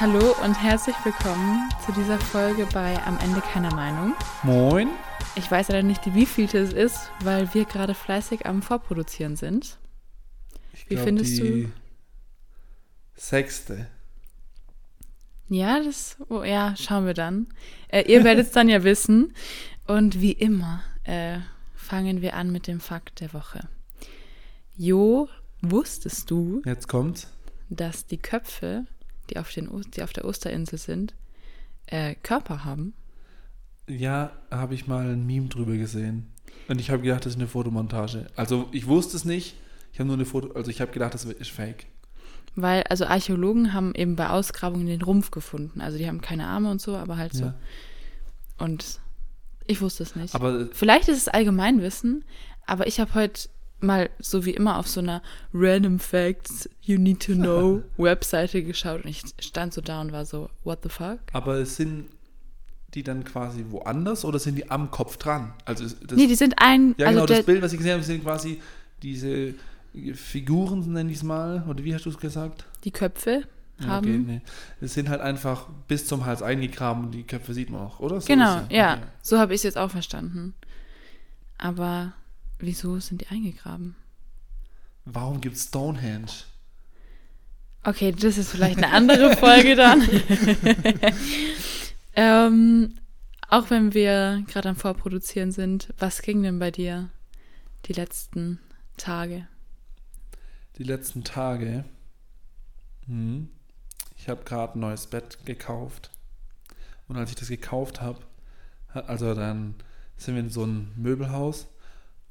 Hallo und herzlich willkommen zu dieser Folge bei Am Ende keiner Meinung. Moin. Ich weiß leider nicht, wie vielte es ist, weil wir gerade fleißig am Vorproduzieren sind. Ich Wie glaub, findest die du- Sechste. Ja, das, oh, ja, schauen wir dann. Äh, ihr werdet es dann ja wissen. Und wie immer äh, fangen wir an mit dem Fakt der Woche. Jo, wusstest du, Jetzt kommt's. dass die Köpfe, die auf, den, die auf der Osterinsel sind, äh, Körper haben? Ja, habe ich mal ein Meme drüber gesehen. Und ich habe gedacht, das ist eine Fotomontage. Also ich wusste es nicht. Ich habe nur eine Foto, also ich habe gedacht, das ist fake. Weil, also Archäologen haben eben bei Ausgrabungen den Rumpf gefunden. Also die haben keine Arme und so, aber halt so. Ja. Und ich wusste es nicht. Aber Vielleicht ist es Allgemeinwissen, aber ich habe heute mal so wie immer auf so einer Random Facts You Need to Know Webseite geschaut und ich stand so da und war so, what the fuck? aber sind die dann quasi woanders oder sind die am Kopf dran? Also das, nee, die sind ein, ja also genau, der, das Bild, was ich gesehen habe, sind quasi diese Figuren, nenne ich es mal. Oder wie hast du es gesagt? die Köpfe Ja, haben. Okay, nee. Es sind halt einfach bis zum Hals eingegraben und die Köpfe sieht man auch, oder? So Genau, ja, Okay. so habe ich es jetzt auch verstanden. Aber wieso sind die eingegraben? Warum gibt es Stonehenge? Okay, das ist vielleicht eine andere Folge dann. ähm, auch wenn wir gerade am Vorproduzieren sind, was ging denn bei dir die letzten Tage? Die letzten Tage. Hm. Ich habe gerade ein neues Bett gekauft. Und als ich das gekauft habe, also dann sind wir in so ein Möbelhaus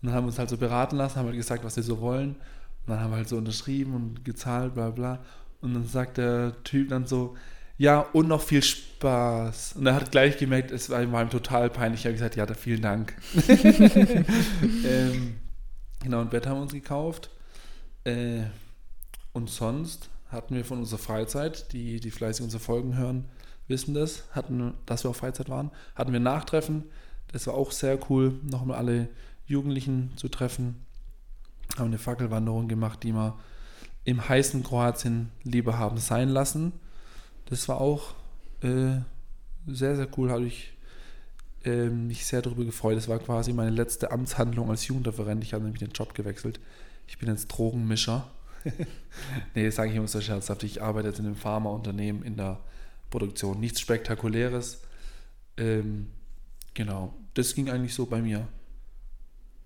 und dann haben wir uns halt so beraten lassen, haben halt gesagt, was wir so wollen. Und dann haben wir halt so unterschrieben und gezahlt, bla bla. Und dann sagt der Typ dann so, ja, und noch viel Spaß. Und er hat gleich gemerkt, es war ihm ihm total peinlich. Ich habe gesagt, ja, da vielen Dank. ähm, genau, ein Bett haben wir uns gekauft. Äh, und sonst hatten wir von unserer Freizeit, die, die fleißig unsere Folgen hören, wissen das, hatten, dass wir auf Freizeit waren, hatten wir ein Nachtreffen. Das war auch sehr cool, nochmal alle Jugendlichen zu treffen. Haben eine Fackelwanderung gemacht, die wir im heißen Kroatien lieber haben sein lassen. Das war auch äh, sehr, sehr cool, habe ich äh, mich sehr darüber gefreut. Das war quasi meine letzte Amtshandlung als Jugendreferent. Ich habe nämlich den Job gewechselt. Ich bin jetzt Drogenmischer. nee, das sage ich immer so scherzhaft. Ich arbeite jetzt in einem Pharmaunternehmen in der Produktion. Nichts Spektakuläres. Ähm, genau, das ging eigentlich so bei mir.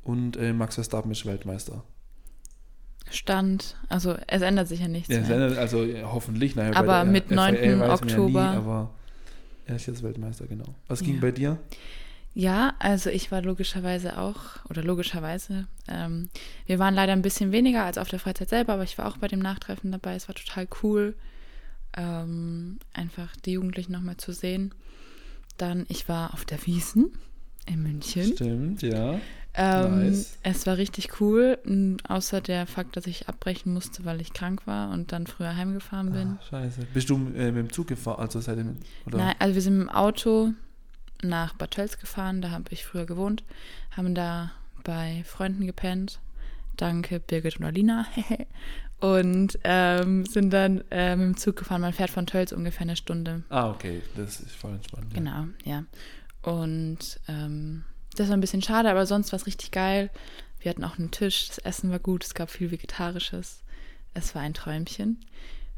Und äh, Max Verstappen ist Weltmeister. Stand, also es ändert sich ja nichts Ja, mehr. sendet- also ja, hoffentlich. Naja, Aber mit FIA 9. weiß man Ja Oktober. nie, aber er ist jetzt Weltmeister, genau. Was ging bei dir? Ja, also ich war logischerweise auch, oder logischerweise, ähm, wir waren leider ein bisschen weniger als auf der Freizeit selber, aber ich war auch bei dem Nachtreffen dabei. Es war total cool, ähm, einfach die Jugendlichen nochmal zu sehen. Dann, ich war auf der Wiesen in München. Stimmt, ja. Ähm, Nice. Es war richtig cool, außer der Fakt, dass ich abbrechen musste, weil ich krank war und dann früher heimgefahren bin. Ah, scheiße. Bist du äh, mit dem Zug gefahren? Also seitdem, oder? Nein, also wir sind mit dem Auto nach Bad Tölz gefahren, da habe ich früher gewohnt, haben da bei Freunden gepennt. Danke, Birgit und Alina. und ähm, sind dann äh, mit dem Zug gefahren. Man fährt von Tölz ungefähr eine Stunde. Ah, okay. Das ist voll entspannt. Ja. Genau, ja. Und ähm, das war ein bisschen schade, aber sonst war es richtig geil. Wir hatten auch einen Tisch, das Essen war gut, es gab viel Vegetarisches. Es war ein Träumchen.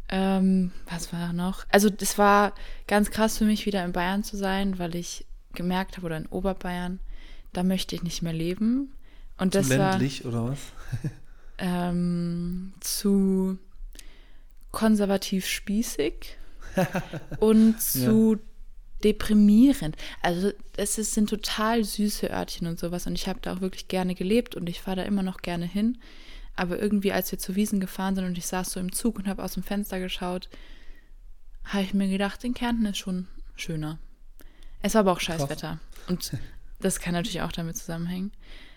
Ähm, was war noch? Also das war ganz krass für mich, wieder in Bayern zu sein, weil ich gemerkt habe, oder in Oberbayern, da möchte ich nicht mehr leben. Und Zu das war ländlich, oder was? ähm, zu konservativ spießig und zu deprimierend. Also es ist, sind total süße Örtchen und sowas und ich habe da auch wirklich gerne gelebt und ich fahre da immer noch gerne hin. Aber irgendwie, als wir zu Wiesen gefahren sind und ich saß so im Zug und habe aus dem Fenster geschaut, habe ich mir gedacht, in Kärnten ist schon schöner. Es war aber auch scheiß Krass. Wetter. Und das kann natürlich auch damit zusammenhängen.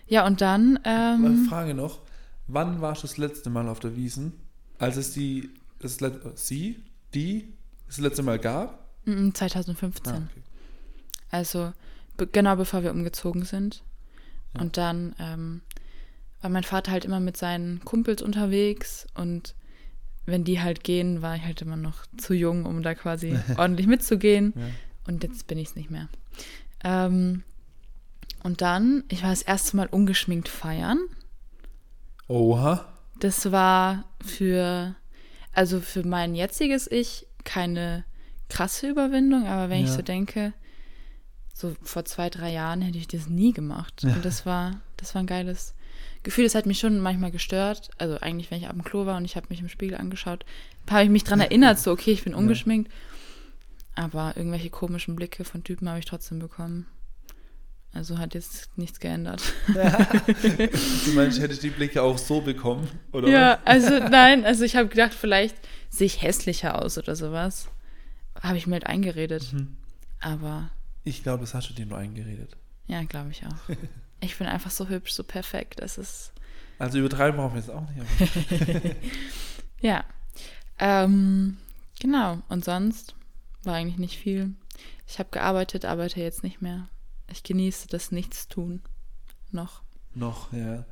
Ja, und dann. Ähm, Frage noch. Wann warst du das letzte Mal auf der Wiesen? Als es die, das sie, die, das letzte Mal gab? Mm, 2015. Ah, okay. Also be genau bevor wir umgezogen sind. Ja. Und dann ähm, war mein Vater halt immer mit seinen Kumpels unterwegs und wenn die halt gehen, war ich halt immer noch zu jung, um da quasi ordentlich mitzugehen. Ja. Und jetzt bin ich es nicht mehr. Ähm, und dann, ich war das erste Mal ungeschminkt feiern. Oha. Das war für, also für mein jetziges Ich keine krasse Überwindung, aber wenn ich Ja. so denke, so vor zwei, drei Jahren hätte ich das nie gemacht. Und das war, das war ein geiles Gefühl. Das hat mich schon manchmal gestört. Also eigentlich, wenn ich ab dem Klo war und ich habe mich im Spiegel angeschaut, habe ich mich dran erinnert, so okay, ich bin ungeschminkt. Aber irgendwelche komischen Blicke von Typen habe ich trotzdem bekommen. Also hat jetzt nichts geändert. Du meinst, hätte ich die Blicke auch so bekommen? Oder Ja, also nein, also ich habe gedacht, vielleicht sehe ich hässlicher aus oder sowas. Habe ich mir halt eingeredet. Mhm. Aber Ich glaube, das hast du dir nur eingeredet. ja, glaube ich auch. Ich bin einfach so hübsch, so perfekt. Das ist, Also übertreiben brauchen wir jetzt auch nicht. Ja. Ähm, genau. Und sonst war eigentlich nicht viel. Ich habe gearbeitet, arbeite jetzt nicht mehr. Ich genieße das Nichtstun noch. noch, ja.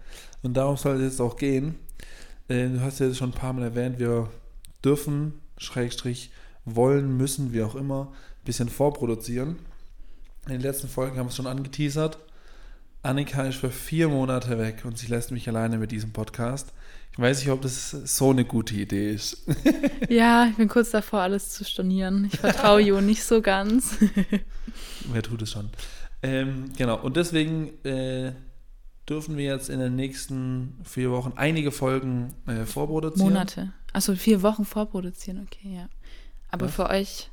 Und darum soll es jetzt auch gehen. Äh, Du hast ja schon ein paar Mal erwähnt, wir dürfen, Schrägstrich, wollen, müssen, wie auch immer, ein bisschen vorproduzieren. In den letzten Folgen haben wir es schon angeteasert. Annika ist für vier Monate weg und sie lässt mich alleine mit diesem Podcast. Ich weiß nicht, ob das so eine gute Idee ist. Ja, ich bin kurz davor, alles zu stornieren. Ich vertraue Jo nicht so ganz. Wer tut es schon? Ähm, genau, und deswegen äh, dürfen wir jetzt in den nächsten vier Wochen einige Folgen äh, vorproduzieren. Monate. Achso, vier Wochen vorproduzieren, okay, ja. Aber Was? für euch,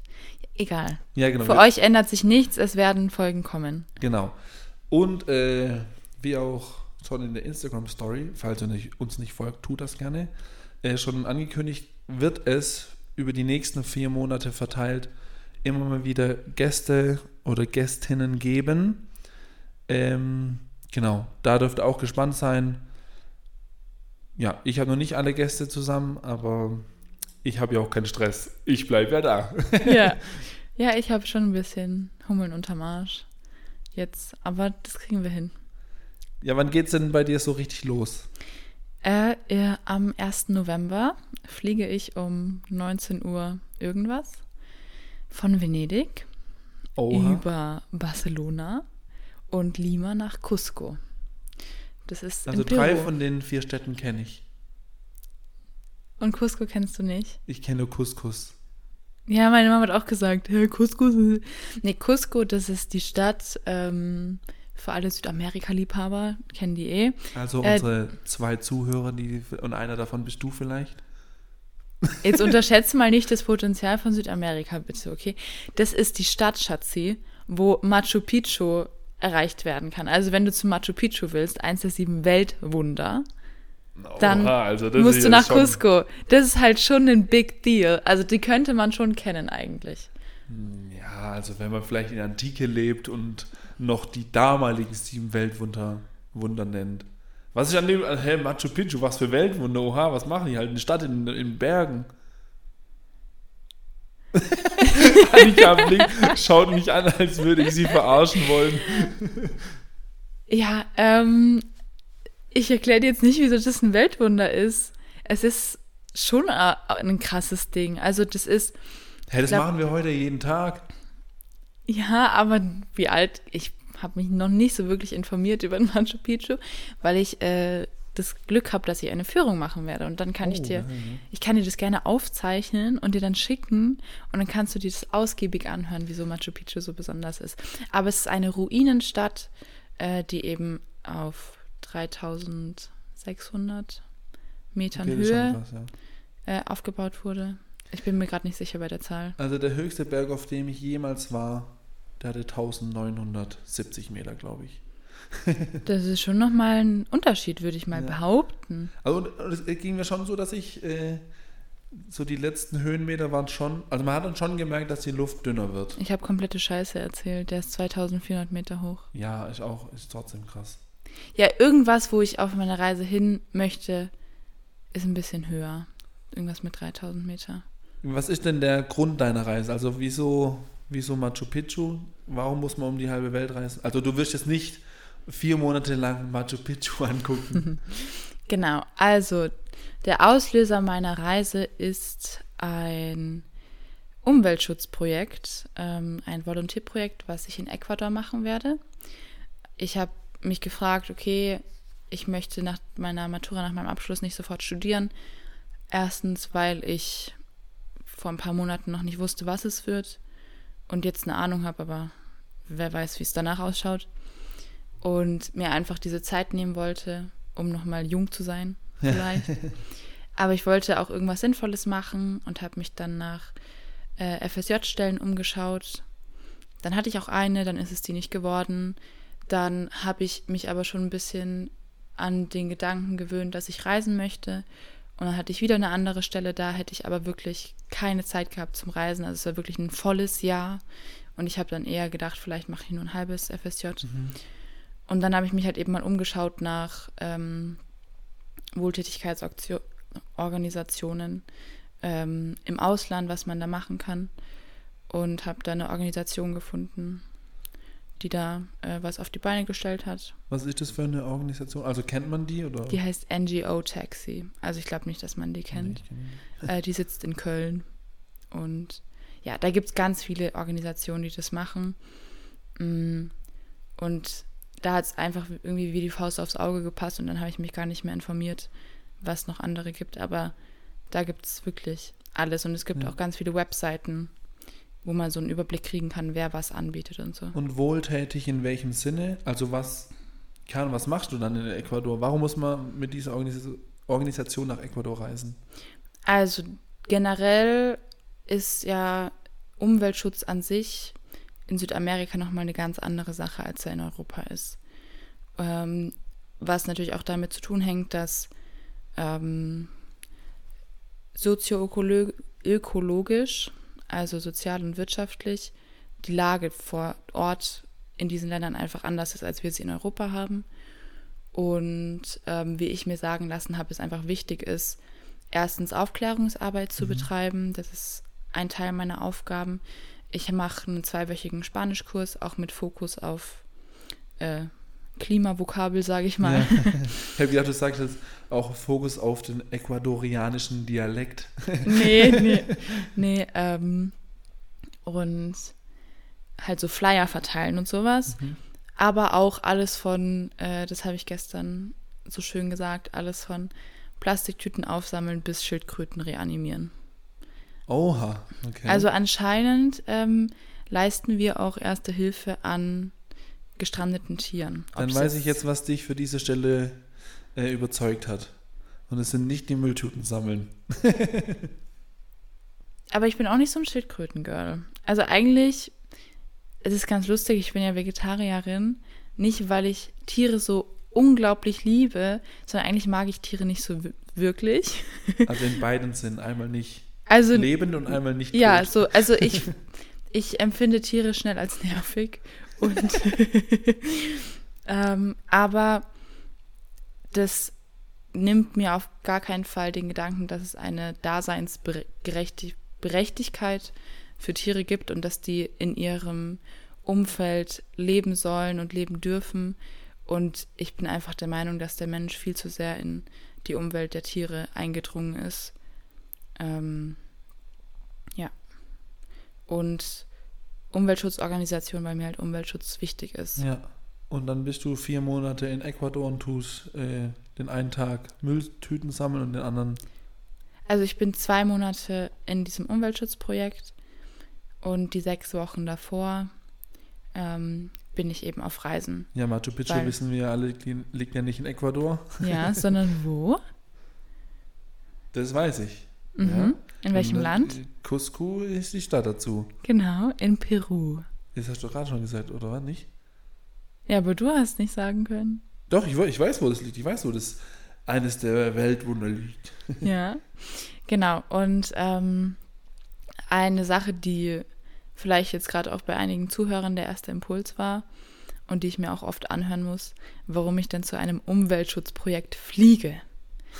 egal. Ja, genau. Für wir- euch ändert sich nichts, es werden Folgen kommen. Genau. Und äh, wie auch schon in der Instagram-Story, falls ihr nicht, uns nicht folgt, tut das gerne, äh, schon angekündigt, wird es über die nächsten vier Monate verteilt immer mal wieder Gäste oder Gästinnen geben. Ähm, genau, da dürft ihr auch gespannt sein. Ja, ich habe noch nicht alle Gäste zusammen, aber ich habe ja auch keinen Stress. Ich bleibe ja da. Ja. Ja, ich habe schon ein bisschen Hummeln unterm Arsch. Jetzt, aber das kriegen wir hin. Ja, wann geht's denn bei dir so richtig los? Äh, äh, am 1. November fliege ich um 19 Uhr irgendwas von Venedig über Barcelona und Lima nach Cusco. Das ist Also in Peru. drei von den vier Städten kenne ich. Und Cusco kennst du nicht? Ich kenne nur Couscous. Ja, meine Mama hat auch gesagt, hey, Cusco. ist- Nee, Cusco, das ist die Stadt ähm, für alle Südamerika-Liebhaber, kennen die eh. Also Äh, unsere zwei Zuhörer, die und einer davon bist du vielleicht. Jetzt unterschätze mal nicht das Potenzial von Südamerika, bitte, okay? Das ist die Stadt, Schatzi, wo Machu Picchu erreicht werden kann. Also wenn du zu Machu Picchu willst, eins der sieben Weltwunder, Dann also musst du nach Cusco. Das ist halt schon ein Big Deal. Also die könnte man schon kennen eigentlich. Ja, also wenn man vielleicht in der Antike lebt und noch die damaligen sieben Weltwunder Wunder nennt. Was ist an dem, hä, Machu Picchu, was für Weltwunder, oha, was machen die halt? Eine Stadt in, in Bergen. Annika Blick schaut mich an, als würde ich sie verarschen wollen. Ja, ähm, ich erkläre dir jetzt nicht, wieso das ein Weltwunder ist. Es ist schon ein krasses Ding. Also das ist, Hä, das glaub- machen wir heute jeden Tag. ja, aber wie alt, ich habe mich noch nicht so wirklich informiert über den Machu Picchu, weil ich äh, das Glück habe, dass ich eine Führung machen werde. Und dann kann ich Oh, dir, ja, ja. ich kann dir das gerne aufzeichnen und dir dann schicken und dann kannst du dir das ausgiebig anhören, wieso Machu Picchu so besonders ist. Aber es ist eine Ruinenstadt, äh, die eben auf 3600 Metern Okay, Höhe krass, ja. äh, aufgebaut wurde. Ich bin mir gerade nicht sicher bei der Zahl. Also der höchste Berg, auf dem ich jemals war, der hatte 1970 Meter, glaube ich. Das ist schon nochmal ein Unterschied, würde ich mal Ja. behaupten. Also es ging mir schon so, dass ich äh, so die letzten Höhenmeter waren schon, also man hat dann schon gemerkt, dass die Luft dünner wird. Ich habe komplette Scheiße erzählt. Der ist 2400 Meter hoch. Ja, ist auch, ist trotzdem krass. Ja, irgendwas, wo ich auf meiner Reise hin möchte, ist ein bisschen höher. Irgendwas mit 3000 Meter. Was ist denn der Grund deiner Reise? Also wieso, wieso Machu Picchu? Warum muss man um die halbe Welt reisen? Also du wirst jetzt nicht vier Monate lang Machu Picchu angucken. Genau, also der Auslöser meiner Reise ist ein Umweltschutzprojekt, ähm, ein Volontierprojekt, was ich in Ecuador machen werde. Ich habe mich gefragt, okay, ich möchte nach meiner Matura, nach meinem Abschluss nicht sofort studieren. Erstens, weil ich vor ein paar Monaten noch nicht wusste, was es wird und jetzt eine Ahnung habe, aber wer weiß, wie es danach ausschaut. Und mir einfach diese Zeit nehmen wollte, um nochmal jung zu sein, vielleicht. aber ich wollte auch irgendwas Sinnvolles machen und habe mich dann nach äh, FSJ-Stellen umgeschaut. Dann hatte ich auch eine, dann ist es die nicht geworden. Dann habe ich mich aber schon ein bisschen an den Gedanken gewöhnt, dass ich reisen möchte. Und dann hatte ich wieder eine andere Stelle, da hätte ich aber wirklich keine Zeit gehabt zum Reisen. Also es war wirklich ein volles Jahr. Und ich habe dann eher gedacht, vielleicht mache ich nur ein halbes FSJ. Mhm. Und dann habe ich mich halt eben mal umgeschaut nach ähm, Wohltätigkeitsorganisationen ähm, im Ausland, was man da machen kann. Und habe da eine Organisation gefunden, die da äh, was auf die Beine gestellt hat. Was ist das für eine Organisation? Also kennt man die? Oder? Die heißt NGO Taxi. Also ich glaube nicht, dass man die kennt. Nee, äh, die sitzt in Köln. Und ja, da gibt es ganz viele Organisationen, die das machen. Mm, und da hat es einfach irgendwie wie die Faust aufs Auge gepasst und dann habe ich mich gar nicht mehr informiert, was noch andere gibt. Aber da gibt es wirklich alles und es gibt ja. auch ganz viele Webseiten, wo man so einen Überblick kriegen kann, wer was anbietet und so. Und wohltätig in welchem Sinne? Also was kann, was machst du dann in Ecuador? Warum muss man mit dieser Organisation nach Ecuador reisen? Also generell ist ja Umweltschutz an sich in Südamerika nochmal eine ganz andere Sache, als er in Europa ist. Ähm, was natürlich auch damit zu tun hängt, dass ähm, sozioökologisch also sozial und wirtschaftlich, die Lage vor Ort in diesen Ländern einfach anders ist, als wir sie in Europa haben. Und ähm, wie ich mir sagen lassen habe, es einfach wichtig ist, erstens Aufklärungsarbeit zu mhm. betreiben. Das ist ein Teil meiner Aufgaben. Ich mache einen zweiwöchigen Spanischkurs, auch mit Fokus auf äh, Klimavokabel, sage ich mal. Ja. ich habe gedacht, du sagst jetzt auch Fokus auf den ecuadorianischen Dialekt. nee, nee. Nee, ähm, und halt so Flyer verteilen und sowas. Mhm. Aber auch alles von, äh, das habe ich gestern so schön gesagt, alles von Plastiktüten aufsammeln bis Schildkröten reanimieren. Oha, okay. Also anscheinend ähm, leisten wir auch erste Hilfe an gestrandeten Tieren. Dann weiß ich jetzt, was dich für diese Stelle äh, überzeugt hat. Und es sind nicht die Mülltüten sammeln. Aber ich bin auch nicht so ein Schildkrötengirl. Also eigentlich, es ist ganz lustig, ich bin ja Vegetarierin. Nicht, weil ich Tiere so unglaublich liebe, sondern eigentlich mag ich Tiere nicht so wirklich. Also in beiden Sinnen, einmal nicht also, lebend und einmal nicht tot. Ja, so, also ich, ich empfinde Tiere schnell als nervig und ähm, aber das nimmt mir auf gar keinen Fall den Gedanken, dass es eine Daseinsberechtigkeit für Tiere gibt und dass die in ihrem Umfeld leben sollen und leben dürfen. Und ich bin einfach der Meinung, dass der Mensch viel zu sehr in die Umwelt der Tiere eingedrungen ist. Ähm, ja. Und Umweltschutzorganisation, weil mir halt Umweltschutz wichtig ist. Ja. Und dann bist du vier Monate in Ecuador und tust äh, den einen Tag Mülltüten sammeln und den anderen. Also ich bin zwei Monate in diesem Umweltschutzprojekt und die sechs Wochen davor ähm, bin ich eben auf Reisen. Ja, Machu Picchu weil, wissen wir alle, liegt ja nicht in Ecuador. Ja, sondern wo? Das weiß ich. Mhm. Ja. In welchem Land? Cusco ist die Stadt dazu. Genau, in Peru. Das hast du gerade schon gesagt, oder was? Nicht? Ja, aber du hast nicht sagen können. Doch, ich, ich weiß, wo das liegt. Ich weiß, wo das eines der Weltwunder liegt. ja, genau. Und ähm, eine Sache, die vielleicht jetzt gerade auch bei einigen Zuhörern der erste Impuls war und die ich mir auch oft anhören muss, warum ich denn zu einem Umweltschutzprojekt fliege.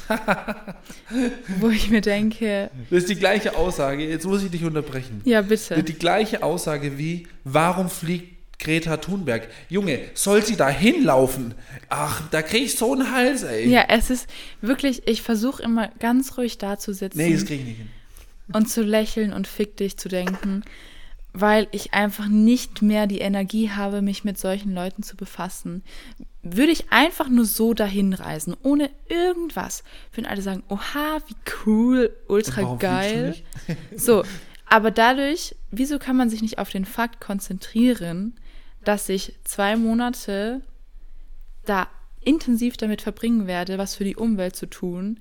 Wo ich mir denke. Das ist die gleiche Aussage. Jetzt muss ich dich unterbrechen. Ja, bitte. Die gleiche Aussage wie: Warum fliegt Greta Thunberg. Junge, soll sie da hinlaufen? Ach, da krieg ich so einen Hals, ey. Ja, es ist wirklich, ich versuche immer ganz ruhig da zu sitzen. Nee, das krieg ich nicht hin. Und zu lächeln und fick dich zu denken, weil ich einfach nicht mehr die Energie habe, mich mit solchen Leuten zu befassen. Würde ich einfach nur so dahin reisen, ohne irgendwas, würden alle sagen, oha, wie cool, ultra warum geil. So, aber dadurch, wieso kann man sich nicht auf den Fakt konzentrieren, dass ich zwei Monate da intensiv damit verbringen werde, was für die Umwelt zu tun.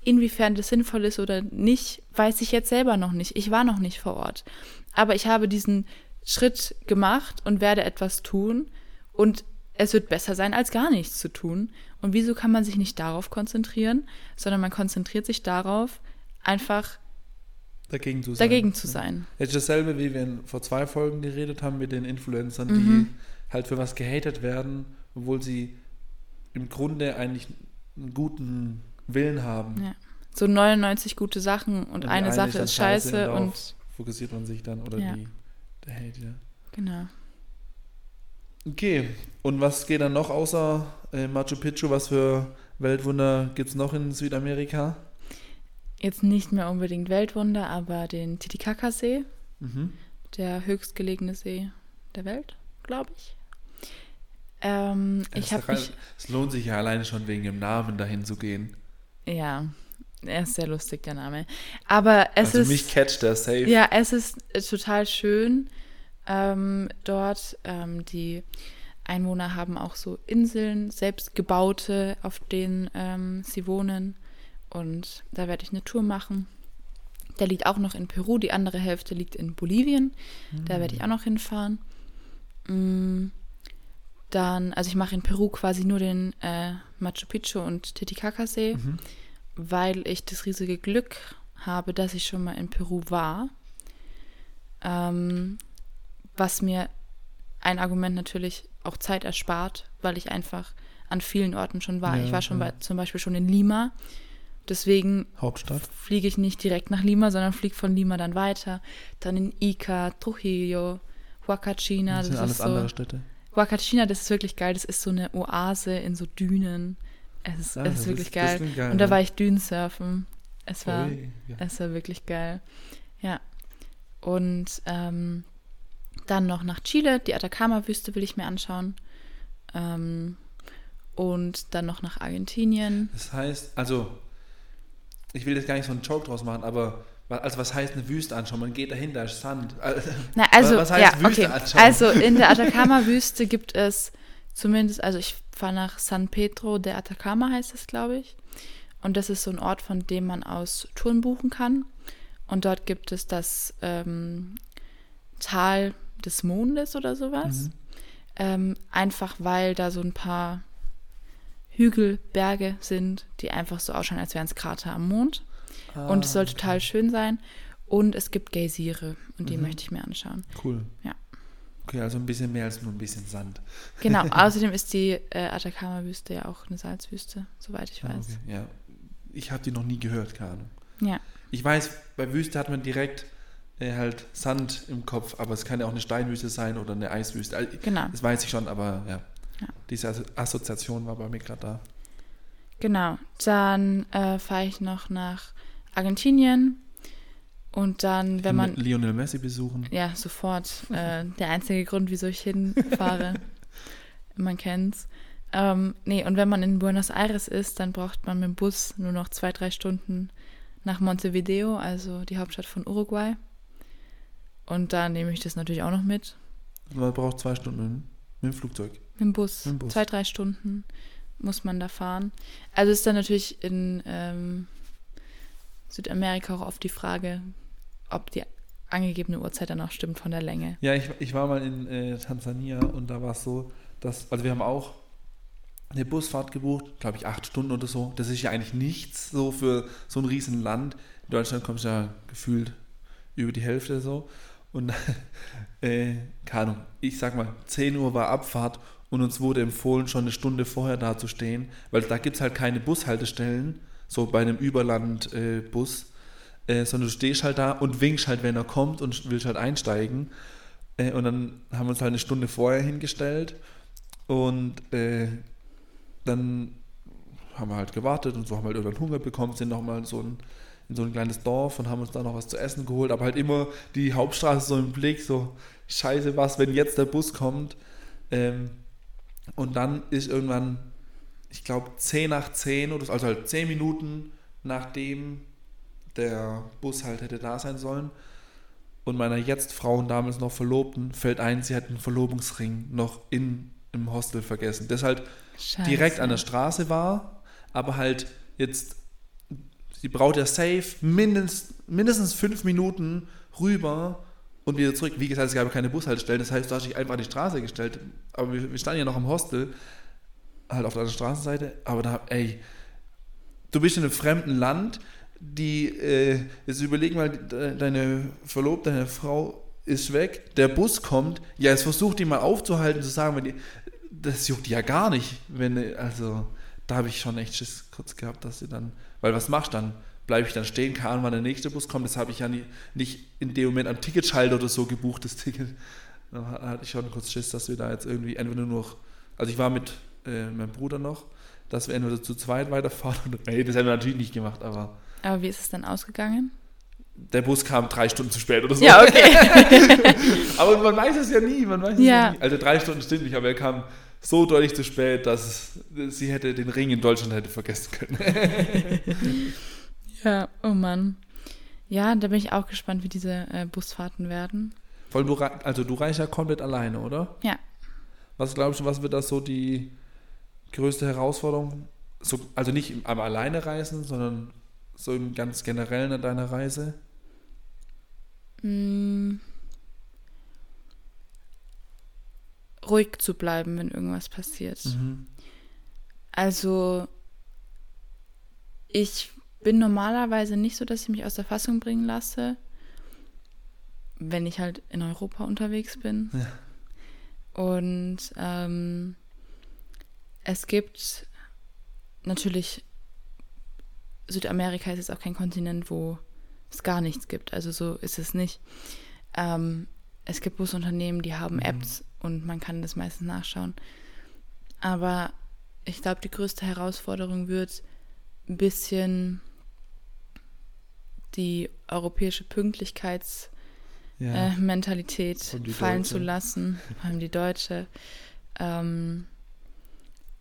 Inwiefern das sinnvoll ist oder nicht, weiß ich jetzt selber noch nicht. Ich war noch nicht vor Ort. Aber ich habe diesen Schritt gemacht und werde etwas tun und es wird besser sein, als gar nichts zu tun. Und wieso kann man sich nicht darauf konzentrieren, sondern man konzentriert sich darauf, einfach Dagegen zu sein. dagegen zu sein. Jetzt dasselbe, wie wir in, vor zwei Folgen geredet haben mit den Influencern, die Mhm. halt für was gehatet werden, obwohl sie im Grunde eigentlich einen guten Willen haben. Ja. So 99 gute Sachen und, Und die eine, Sache ist scheiße darauf und fokussiert man sich dann oder Ja. die, der Hate, ja. genau. Okay, und was geht dann noch außer äh, Machu Picchu? Was für Weltwunder gibt es noch in Südamerika? Jetzt nicht mehr unbedingt Weltwunder, aber den Titicaca-See, Mhm. der höchstgelegene See der Welt, glaube ich. Ähm, ich habe Es lohnt sich ja alleine schon wegen dem Namen dahin zu gehen. ja, er ist sehr lustig, der Name. Aber es also ist, mich catcht der safe. ja, es ist äh, total schön ähm, dort. Ähm, die Einwohner haben auch so Inseln, selbst gebaute, auf denen ähm, sie wohnen. Und da werde ich eine Tour machen. Der liegt auch noch in Peru, die andere Hälfte liegt in Bolivien. Da werde ich auch noch hinfahren. Mm, Dann, also ich mache in Peru quasi nur den äh, Machu Picchu und Titicaca-See, Mhm. Weil ich das riesige Glück habe, dass ich schon mal in Peru war. Ähm, was mir ein Argument natürlich auch Zeit erspart, weil ich einfach an vielen Orten schon war. Ja, ich war schon ja. bei, zum Beispiel schon in Lima. Deswegen fliege ich nicht direkt nach Lima, sondern fliege von Lima dann weiter. Dann in Ica, Trujillo, Huacachina. Das sind Das, alles ist so, andere Städte. Huacachina, das ist wirklich geil. Das ist so eine Oase in so Dünen. Es ist, Ah, es ist wirklich ist- geil. geil, Und da war ich Dünensurfen. Es war, Ui, ja. es war wirklich geil. Ja. Und ähm, dann noch nach Chile. Die Atacama-Wüste will ich mir anschauen. Ähm, und dann noch nach Argentinien. Das heißt, also, ich will jetzt gar nicht so einen Joke draus machen, aber also was heißt eine Wüste anschauen? Man geht dahin, da ist Sand. Na, also, Was heißt ja, Wüste okay. anschauen? Also in der Atacama-Wüste gibt es zumindest, also ich fahre nach San Pedro de Atacama, heißt es, glaube ich. Und das ist so ein Ort, von dem man aus Touren buchen kann. Und dort gibt es das ähm, Tal des Mondes oder sowas. Mhm. Ähm, einfach weil da so ein paar Hügel, Berge sind, die einfach so ausschauen, als wären es Krater am Mond. Und es soll total schön sein. Und es gibt Geysire und die Mhm. möchte ich mir anschauen. Cool. Ja. Okay, also ein bisschen mehr als nur ein bisschen Sand. Genau, außerdem ist die äh, Atacama-Wüste ja auch eine Salzwüste, soweit ich Ah, weiß. okay. Ja. Ich habe die noch nie gehört, keine Ahnung. Ja, Ich weiß, bei Wüste hat man direkt äh, halt Sand im Kopf, aber es kann ja auch eine Steinwüste sein oder eine Eiswüste. Also, genau, Das weiß ich schon, aber ja. Ja. Diese Asso- Assoziation war bei mir gerade da. genau. Dann äh, fahre ich noch nach Argentinien und dann, wenn man, Lionel Messi besuchen. ja, sofort, äh, der einzige Grund, wieso ich hinfahre, man kennt's. Ähm, nee, und wenn man in Buenos Aires ist, dann braucht man mit dem Bus nur noch zwei, drei Stunden nach Montevideo, also die Hauptstadt von Uruguay. Und da nehme ich das natürlich auch noch mit. Man braucht zwei Stunden mit dem Flugzeug. Mit dem Bus. Mit dem Bus. Zwei, drei Stunden muss man da fahren. Also ist dann natürlich in ähm, Südamerika auch oft die Frage, ob die angegebene Uhrzeit dann auch stimmt von der Länge. Ja, ich, ich war mal in äh, Tansania und da war es so, dass, also wir haben auch eine Busfahrt gebucht, glaube ich, acht Stunden oder so. Das ist ja eigentlich nichts so für so ein riesen Land. In Deutschland kommst du ja gefühlt über die Hälfte so. Und äh, keine Ahnung, ich sag mal, 10 Uhr war Abfahrt und uns wurde empfohlen, schon eine Stunde vorher da zu stehen, weil da gibt es halt keine Bushaltestellen, so bei einem Überlandbus, äh, äh, sondern du stehst halt da und winkst halt, wenn er kommt und willst halt einsteigen. Äh, und dann haben wir uns halt eine Stunde vorher hingestellt und äh, dann haben wir halt gewartet und so haben wir halt irgendwann Hunger bekommen, sind nochmal in so ein, in so ein kleines Dorf und haben uns da noch was zu essen geholt, aber halt immer die Hauptstraße so im Blick, so scheiße was, wenn jetzt der Bus kommt. Ähm, und dann ist irgendwann, ich glaube 10 nach 10 oder so, also halt 10 Minuten nachdem der Bus halt hätte da sein sollen, und meiner jetzt Frau und damals noch Verlobten fällt ein, sie hat einen Verlobungsring noch in, im Hostel vergessen. Das halt Scheiße. direkt an der Straße war, aber halt jetzt, sie braucht ja safe mindestens, mindestens fünf Minuten rüber und wieder zurück. Wie gesagt, es gab keine Bushaltestellen, das heißt, du hast dich einfach an die Straße gestellt. Aber wir, wir standen ja noch im Hostel, halt auf der Straßenseite, aber da, ey, du bist in einem fremden Land, die, äh, jetzt überleg mal, deine Verlobte, deine Frau ist weg, der Bus kommt, ja, jetzt versucht die mal aufzuhalten, zu sagen, wenn die, das juckt die ja gar nicht, wenn, also, da habe ich schon echt Schiss kurz gehabt, dass sie dann, weil was machst du dann? Bleibe ich dann stehen, kann wann der nächste Bus kommt, das habe ich ja nie, nicht in dem Moment am Ticketschalter oder so gebucht, das Ticket. Da hatte ich schon kurz Schiss, dass wir da jetzt irgendwie entweder nur noch, also ich war mit äh, meinem Bruder noch, dass wir entweder zu zweit weiterfahren oder, nee, das haben wir natürlich nicht gemacht, aber aber wie ist es dann ausgegangen? Der Bus kam drei Stunden zu spät oder so. Ja, okay. aber man weiß es ja nie, man weiß es ja. ja nie. Also drei Stunden stimmt nicht, aber er kam so deutlich zu spät, dass sie hätte den Ring in Deutschland hätte vergessen können. ja, oh Mann. Ja, da bin ich auch gespannt, wie diese äh, Busfahrten werden. Vor allem, du, also du reist ja komplett alleine, oder? Ja. Was glaubst du, was wird das so die größte Herausforderung? So, also nicht am alleine reisen, sondern so im ganz generellen an deiner Reise? Mm. Ruhig zu bleiben, wenn irgendwas passiert. Mhm. Also, ich bin normalerweise nicht so, dass ich mich aus der Fassung bringen lasse, wenn ich halt in Europa unterwegs bin. Ja. Und ähm, es gibt natürlich Südamerika ist jetzt auch kein Kontinent, wo es gar nichts gibt. Also so ist es nicht. Ähm, es gibt Busunternehmen, die haben mhm. Apps und man kann das meistens nachschauen. Aber ich glaube, die größte Herausforderung wird ein bisschen die europäische Pünktlichkeitsmentalität ja. äh, fallen Deutsche. zu lassen, vor allem die deutsche. Ähm,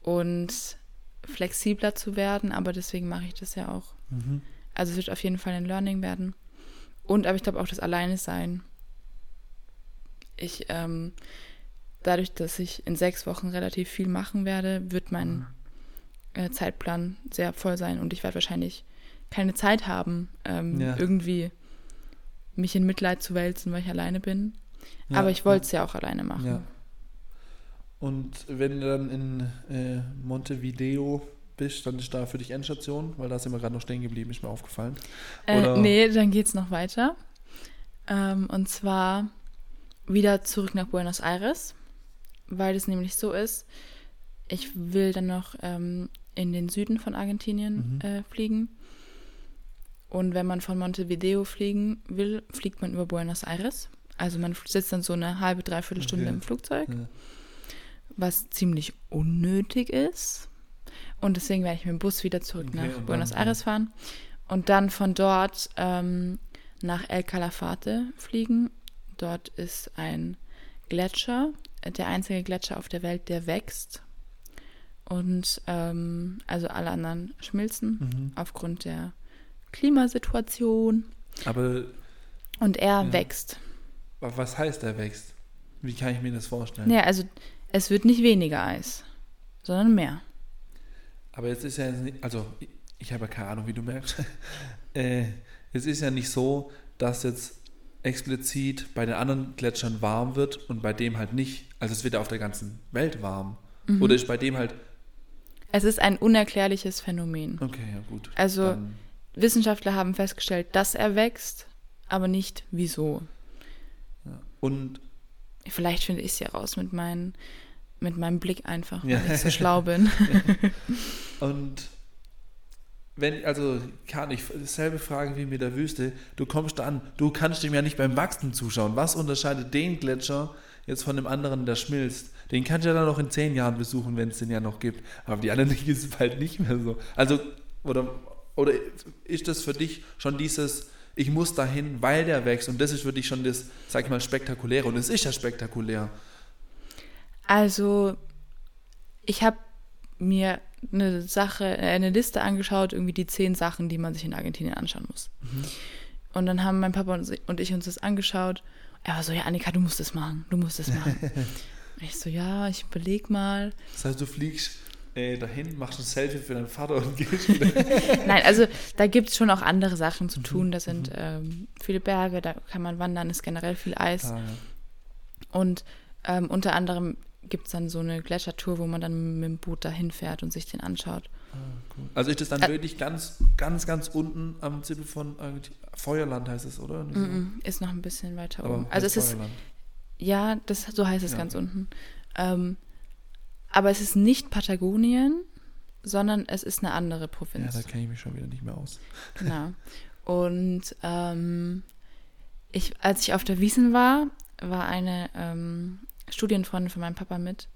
und flexibler zu werden, aber deswegen mache ich das ja auch. Mhm. Also es wird auf jeden Fall ein Learning werden. Und aber ich glaube auch das Alleine sein. Ich, ähm, dadurch, dass ich in sechs Wochen relativ viel machen werde, wird mein mhm. äh, Zeitplan sehr voll sein und ich werde wahrscheinlich keine Zeit haben, ähm, ja. irgendwie mich in Mitleid zu wälzen, weil ich alleine bin. Ja, aber ich wollte es ja auch alleine machen. Und wenn du dann in äh, Montevideo bist, dann ist da für dich Endstation, weil da sind wir gerade noch stehen geblieben, ist mir aufgefallen. Äh, nee, dann geht es noch weiter. Ähm, und zwar wieder zurück nach Buenos Aires, weil es nämlich so ist, ich will dann noch ähm, in den Süden von Argentinien mhm. äh, fliegen. Und wenn man von Montevideo fliegen will, fliegt man über Buenos Aires. Also man sitzt dann so eine halbe, dreiviertel Stunde okay. im Flugzeug. Ja was ziemlich unnötig ist. Und deswegen werde ich mit dem Bus wieder zurück okay, nach Buenos Aires fahren und dann von dort ähm, nach El Calafate fliegen. Dort ist ein Gletscher, der einzige Gletscher auf der Welt, der wächst. Und ähm, also alle anderen schmilzen mhm. aufgrund der Klimasituation. Aber. Und er ja. wächst. Was heißt er wächst? Wie kann ich mir das vorstellen? Ja, also es wird nicht weniger Eis, sondern mehr. Aber jetzt ist ja, nicht, also ich habe ja keine Ahnung, wie du merkst. äh, es ist ja nicht so, dass jetzt explizit bei den anderen Gletschern warm wird und bei dem halt nicht. Also es wird ja auf der ganzen Welt warm. Mhm. Oder ist bei dem halt. Es ist ein unerklärliches Phänomen. Okay, ja gut. Also Dann Wissenschaftler haben festgestellt, dass er wächst, aber nicht wieso. Ja. Und vielleicht finde ich es ja raus mit meinen mit meinem Blick einfach, weil ja. ich so schlau bin. Und wenn, also kann ich, selbe Frage wie mit der Wüste, du kommst da an, du kannst dem ja nicht beim Wachsen zuschauen. Was unterscheidet den Gletscher jetzt von dem anderen, der schmilzt? Den kannst du ja dann noch in zehn Jahren besuchen, wenn es den ja noch gibt. Aber die anderen gibt es bald nicht mehr so. Also, oder, oder ist das für dich schon dieses, ich muss dahin, weil der wächst und das ist für dich schon das, sag ich mal, spektakuläre und es ist ja spektakulär. Also, ich habe mir eine Sache, äh, eine Liste angeschaut, irgendwie die zehn Sachen, die man sich in Argentinien anschauen muss. Mhm. Und dann haben mein Papa und ich uns das angeschaut. Er war so, ja, Annika, du musst das machen, du musst das machen. ich so, ja, ich überleg mal. Das heißt, du fliegst äh, dahin, machst ein Selfie für deinen Vater und gehst wieder. Nein, also da gibt es schon auch andere Sachen zu tun. Da sind mhm. ähm, viele Berge, da kann man wandern, ist generell viel Eis. Ah, ja. Und ähm, unter anderem gibt es dann so eine Gletschertour, wo man dann mit dem Boot dahin fährt und sich den anschaut. Ah, cool. Also ist das dann äh, wirklich ganz, ganz, ganz unten am Zipfel von äh, Feuerland heißt es, oder? Mm -mm, ist noch ein bisschen weiter oben. Also es Feuerland. ist ja, das so heißt es ja, ganz unten. Ähm, aber es ist nicht Patagonien, sondern es ist eine andere Provinz. Ja, da kenne ich mich schon wieder nicht mehr aus. Genau. Und ähm, ich, als ich auf der Wiesen war, war eine ähm, Studienfreundin von meinem Papa mit.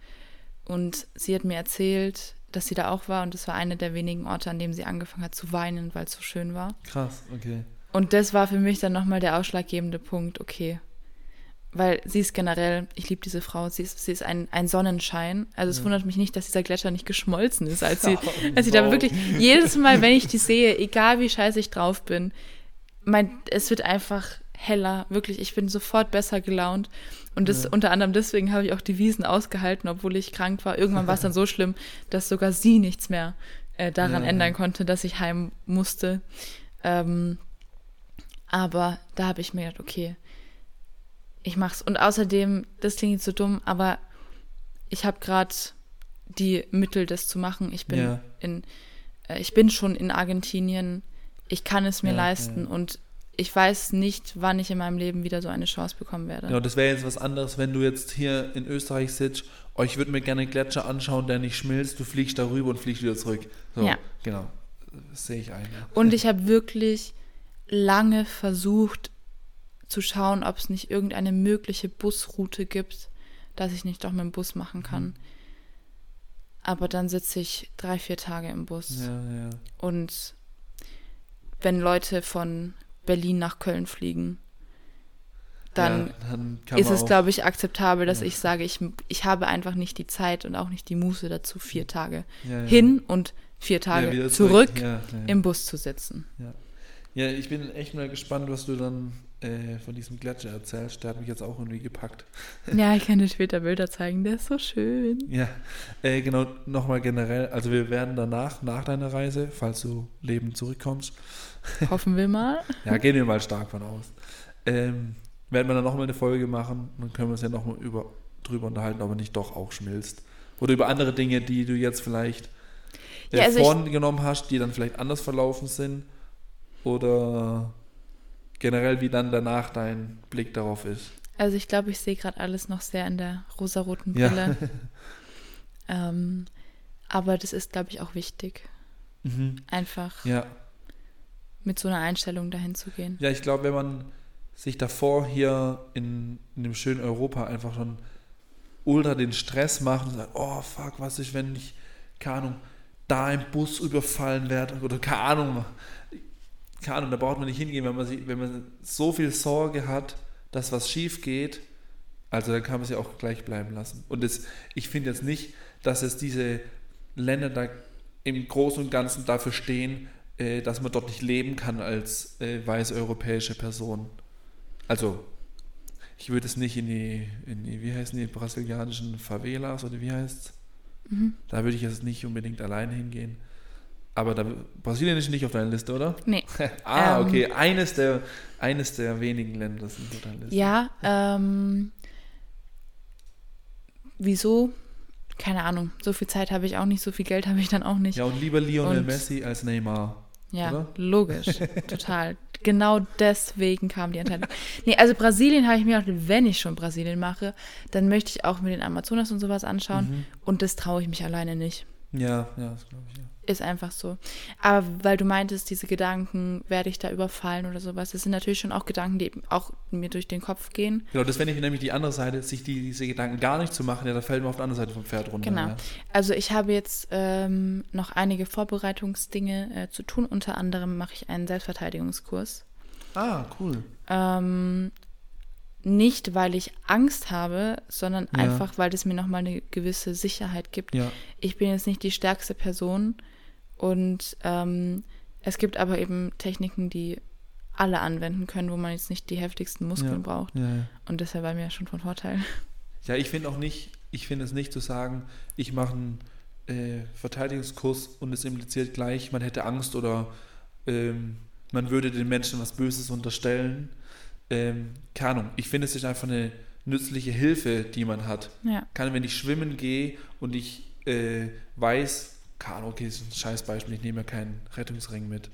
Und sie hat mir erzählt, dass sie da auch war. Und das war einer der wenigen Orte, an dem sie angefangen hat zu weinen, weil es so schön war. Krass, okay. Und das war für mich dann nochmal der ausschlaggebende Punkt, okay. Weil sie ist generell, ich liebe diese Frau, sie ist, sie ist ein, ein Sonnenschein. Also es ja. wundert mich nicht, dass dieser Gletscher nicht geschmolzen ist, als sie, oh, als sie da wirklich, jedes Mal, wenn ich die sehe, egal wie scheiße ich drauf bin, mein, es wird einfach heller, wirklich, ich bin sofort besser gelaunt. Und das, ja. unter anderem deswegen habe ich auch die Wiesen ausgehalten, obwohl ich krank war. Irgendwann war es dann so schlimm, dass sogar sie nichts mehr äh, daran ja. ändern konnte, dass ich heim musste. Ähm, aber da habe ich mir gedacht, okay, ich mach's. Und außerdem, das klingt jetzt so dumm, aber ich habe gerade die Mittel, das zu machen. Ich bin ja. in, äh, ich bin schon in Argentinien. Ich kann es mir leisten und ich weiß nicht, wann ich in meinem Leben wieder so eine Chance bekommen werde. Genau, das wäre jetzt was anderes, wenn du jetzt hier in Österreich sitzt, oh, ich würde mir gerne einen Gletscher anschauen, der nicht schmilzt, du fliegst darüber und fliegst wieder zurück. So, ja. genau. Das sehe ich ein. Und ich habe wirklich lange versucht zu schauen, ob es nicht irgendeine mögliche Busroute gibt, dass ich nicht doch mit dem Bus machen kann. Mhm. Aber dann sitze ich drei, vier Tage im Bus. Ja, ja. Und wenn Leute von Berlin nach Köln fliegen, dann, ja, dann ist es, glaube ich, akzeptabel, dass ja. ich sage, ich, ich habe einfach nicht die Zeit und auch nicht die Muße dazu, vier Tage ja, hin und vier Tage zurück, zurück im Bus zu sitzen. Ja. ich bin echt mal gespannt, was du dann äh, von diesem Gletscher erzählst. Der hat mich jetzt auch irgendwie gepackt. Ja, ich kann dir später Bilder zeigen, der ist so schön. Ja, äh, genau, nochmal generell, also wir werden danach, nach deiner Reise, falls du lebend zurückkommst, Hoffen wir mal. ja, gehen wir mal stark von aus. Ähm, werden wir dann nochmal eine Folge machen, dann können wir uns ja nochmal über, drüber unterhalten, ob er nicht doch auch schmilzt. Oder über andere Dinge, die du jetzt vielleicht äh, ja, also vorgenommen hast, die dann vielleicht anders verlaufen sind. Oder generell, wie dann danach dein Blick darauf ist. Also ich glaube, ich sehe gerade alles noch sehr in der rosaroten Brille. Ja. ähm, aber das ist, glaube ich, auch wichtig. Mhm. Einfach. Ja mit so einer Einstellung dahin zu gehen. Ja, ich glaube, wenn man sich davor hier in, in dem schönen Europa einfach schon ultra den Stress macht und sagt, oh fuck, was ist, wenn ich, keine Ahnung, da im Bus überfallen werde oder keine Ahnung, keine Ahnung, da braucht man nicht hingehen, wenn man, wenn man so viel Sorge hat, dass was schief geht, also dann kann man sie auch gleich bleiben lassen. Und das, ich finde jetzt nicht, dass es diese Länder da im Großen und Ganzen dafür stehen, äh, dass man dort nicht leben kann als äh, weiße europäische Person. Also, ich würde es nicht in die, in die, wie heißen die brasilianischen Favelas oder wie heißt es? Mhm. Da würde ich jetzt nicht unbedingt allein hingehen. Aber da, Brasilien ist nicht auf deiner Liste, oder? Nee. ah, ähm, okay. Eines der, eines der wenigen Länder sind auf deiner Liste. Ja, ähm, wieso? Keine Ahnung. So viel Zeit habe ich auch nicht, so viel Geld habe ich dann auch nicht. Ja, und lieber Lionel und, Messi als Neymar. Ja, oder? logisch, total. Genau deswegen kam die Entscheidung. Nee, also Brasilien habe ich mir auch, wenn ich schon Brasilien mache, dann möchte ich auch mir den Amazonas und sowas anschauen. Mhm. Und das traue ich mich alleine nicht. Ja, ja, das glaube ich, ja. Ist einfach so. Aber weil du meintest, diese Gedanken, werde ich da überfallen oder sowas, das sind natürlich schon auch Gedanken, die auch mir durch den Kopf gehen. Genau, das wäre nämlich die andere Seite, sich die, diese Gedanken gar nicht zu machen, ja, da fällt man auf der anderen Seite vom Pferd runter. Genau. Ja. Also ich habe jetzt ähm, noch einige Vorbereitungsdinge äh, zu tun. Unter anderem mache ich einen Selbstverteidigungskurs. Ah, cool. Ähm, nicht, weil ich Angst habe, sondern Ja. einfach, weil es mir nochmal eine gewisse Sicherheit gibt. Ja. Ich bin jetzt nicht die stärkste Person und ähm, es gibt aber eben Techniken, die alle anwenden können, wo man jetzt nicht die heftigsten Muskeln Ja. braucht. Ja, ja. Und deshalb war mir schon von Vorteil. Ja, ich finde auch nicht, ich finde es nicht zu sagen, ich mache einen äh, Verteidigungskurs und es impliziert gleich, man hätte Angst oder ähm, man würde den Menschen was Böses unterstellen. Ähm, keine Ahnung, ich finde es ist einfach eine nützliche Hilfe, die man hat. Ja. Kann, wenn ich schwimmen gehe und ich äh, weiß, keine Ahnung, okay, ist ein scheiß Beispiel, ich nehme ja keinen Rettungsring mit.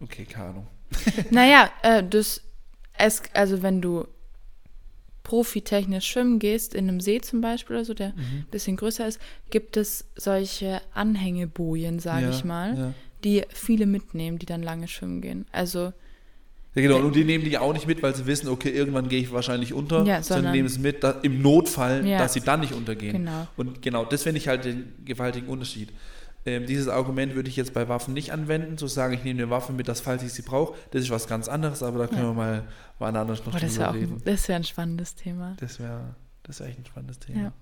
Okay, keine Ahnung. Naja, äh, das, es, also wenn du profitechnisch schwimmen gehst, in einem See zum Beispiel oder so, der ein bisschen größer ist, gibt es solche Anhängebojen, sage ja, ich mal, Ja. die viele mitnehmen, die dann lange schwimmen gehen. Also, Ja, genau. Und die nehmen die auch nicht mit, weil sie wissen, okay, irgendwann gehe ich wahrscheinlich unter, Ja, sondern sondern- nehmen es mit, da, im Notfall, Ja. dass sie dann nicht untergehen. Genau. Und genau, das finde ich halt den gewaltigen Unterschied. Ähm, dieses Argument würde ich jetzt bei Waffen nicht anwenden, zu sagen, ich nehme eine Waffe mit, dass falls ich sie brauche, das ist was ganz anderes, aber da können Ja. wir mal wann anders noch boah, das drüber wäre reden. ein, das wär ein spannendes Thema. Das wäre das wär echt ein spannendes Thema. Ja.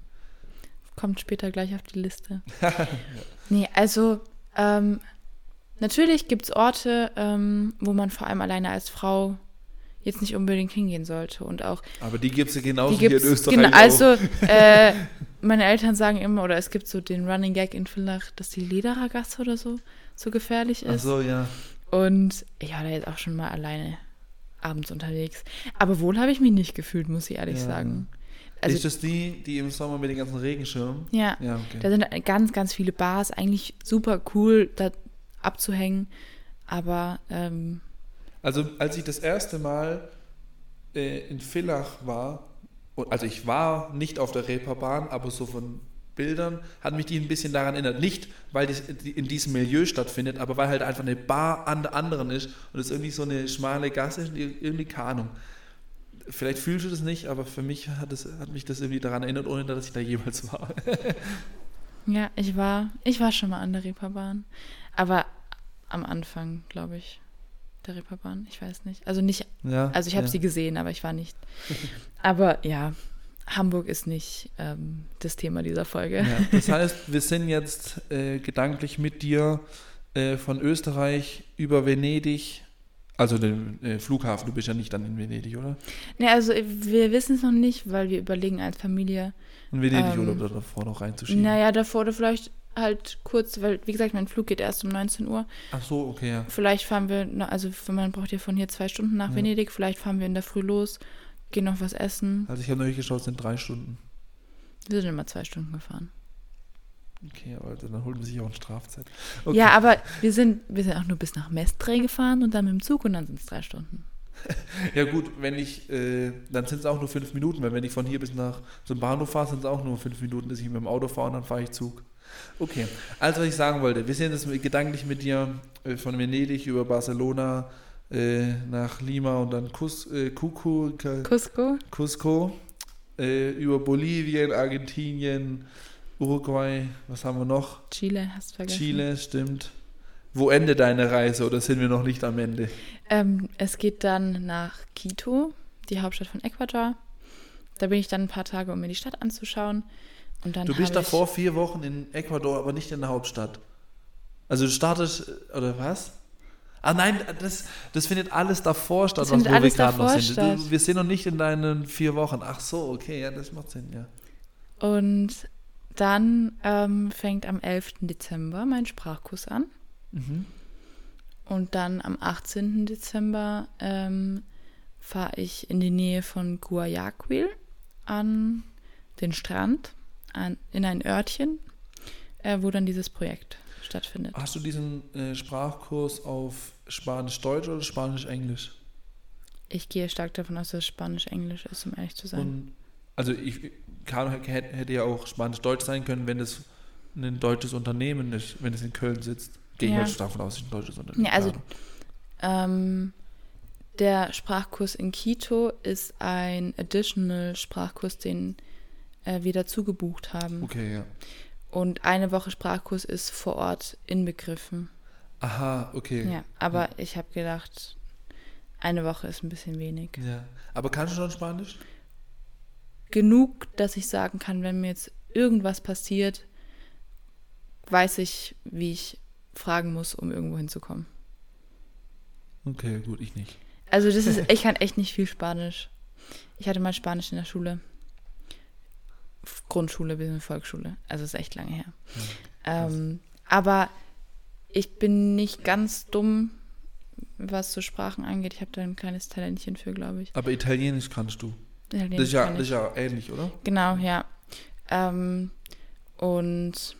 Kommt später gleich auf die Liste. Nee, also ähm, natürlich gibt es Orte, ähm, wo man vor allem alleine als Frau jetzt nicht unbedingt hingehen sollte. Und auch Aber die gibt es ja genauso hier in Österreich. genau, also äh, meine Eltern sagen immer, oder es gibt so den Running Gag in Villach, dass die Lederergasse oder so so gefährlich Ach ist. so, ja. Und ich war da jetzt auch schon mal alleine abends unterwegs. Aber wohl habe ich mich nicht gefühlt, muss ich ehrlich Ja. sagen. ist Also, das die, die im Sommer mit den ganzen Regenschirmen? ja, Ja, okay. da sind ganz, ganz viele Bars, eigentlich super cool, da abzuhängen. Aber ähm, Also als ich das erste Mal äh, in Villach war, also ich war nicht auf der Reeperbahn, aber so von Bildern hat mich die ein bisschen daran erinnert. Nicht, weil das in diesem Milieu stattfindet, aber weil halt einfach eine Bar an der anderen ist und es irgendwie so eine schmale Gasse ist irgendwie keine Ahnung. Vielleicht fühlst du das nicht, aber für mich hat, es, hat mich das irgendwie daran erinnert, ohne dass ich da jemals war. ja, ich war, ich war schon mal an der Reeperbahn. Aber am Anfang, glaube ich, der Reeperbahn. Ich weiß nicht. Also nicht, Ja, also ich habe ja. sie gesehen, aber ich war nicht. Aber ja, Hamburg ist nicht ähm, das Thema dieser Folge. Ja, das heißt, wir sind jetzt äh, gedanklich mit dir äh, von Österreich über Venedig, also den äh, Flughafen, du bist ja nicht dann in Venedig, oder? Nee, also wir wissen es noch nicht, weil wir überlegen als Familie, In Venedig Ähm, oder davor noch reinzuschieben. naja, davor oder vielleicht halt kurz, weil, wie gesagt, mein Flug geht erst um 19 Uhr. Ach so, okay, ja. Vielleicht fahren wir, also man braucht ja von hier zwei Stunden nach Ja. Venedig, vielleicht fahren wir in der Früh los, gehen noch was essen. Also ich habe neulich geschaut, es sind drei Stunden. Wir sind immer zwei Stunden gefahren. Okay, aber dann holt man sich auch eine Strafzeit. Ja, aber wir sind, wir sind auch nur bis nach Mestre gefahren und dann mit dem Zug und dann sind es drei Stunden. Ja gut, wenn ich, äh, dann sind es auch nur fünf Minuten, weil wenn ich von hier bis nach zum Bahnhof fahre, sind es auch nur fünf Minuten, dass ich mit dem Auto fahre und dann fahre ich Zug. Okay, also was ich sagen wollte, wir sind jetzt gedanklich mit dir äh, von Venedig über Barcelona äh, nach Lima und dann Cus, äh, Cucu, Cusco? Cusco, äh, über Bolivien, Argentinien, Uruguay, was haben wir noch? Chile, hast du vergessen. Chile, stimmt. Wo endet deine Reise oder sind wir noch nicht am Ende? Ähm, es geht dann nach Quito, die Hauptstadt von Ecuador. Da bin ich dann ein paar Tage, um mir die Stadt anzuschauen. Du bist davor vier Wochen in Ecuador, aber nicht in der Hauptstadt. Also du startest, oder was? Ah nein, das, das findet alles davor statt, Das was, wo wir gerade noch sind. statt. Wir sind noch nicht in deinen vier Wochen. Ach so, okay, ja, das macht Sinn, ja. Und dann ähm, fängt am 11. Dezember mein Sprachkurs an. Mhm. Und dann am 18. Dezember ähm, fahre ich in die Nähe von Guayaquil an den Strand, an, in ein Örtchen, äh, wo dann dieses Projekt stattfindet. Hast du diesen äh, Sprachkurs auf Spanisch-Deutsch oder Spanisch-Englisch? Ich gehe stark davon aus, dass es Spanisch-Englisch ist, um ehrlich zu sein. Und also ich kann, hätte ja auch Spanisch-Deutsch sein können, wenn das ein deutsches Unternehmen ist, wenn es in Köln sitzt. Gehe ich Ja. mal stark davon aus, dass es ein deutsches Unternehmen Ja, also ist. ähm, der Sprachkurs in Quito ist ein additional Sprachkurs, den äh, wir dazu gebucht haben. Okay, ja. Und eine Woche Sprachkurs ist vor Ort inbegriffen. Aha, okay. Ja, aber ich habe gedacht, eine Woche ist ein bisschen wenig. Ja. Aber kannst du schon Spanisch? Genug, dass ich sagen kann, wenn mir jetzt irgendwas passiert, weiß ich, wie ich fragen muss, um irgendwo hinzukommen. Okay, gut, ich nicht. Also das ist, ich kann echt nicht viel Spanisch. Ich hatte mal Spanisch in der Schule. Grundschule bis Volksschule. Also ist echt lange her. ähm, aber ich bin nicht ganz dumm, was so Sprachen angeht. Ich habe da ein kleines Talentchen für, glaube ich. Aber Italienisch kannst du. Italienisch Das ist, ja, das ist ja ähnlich, oder? Genau, ja. Ähm, und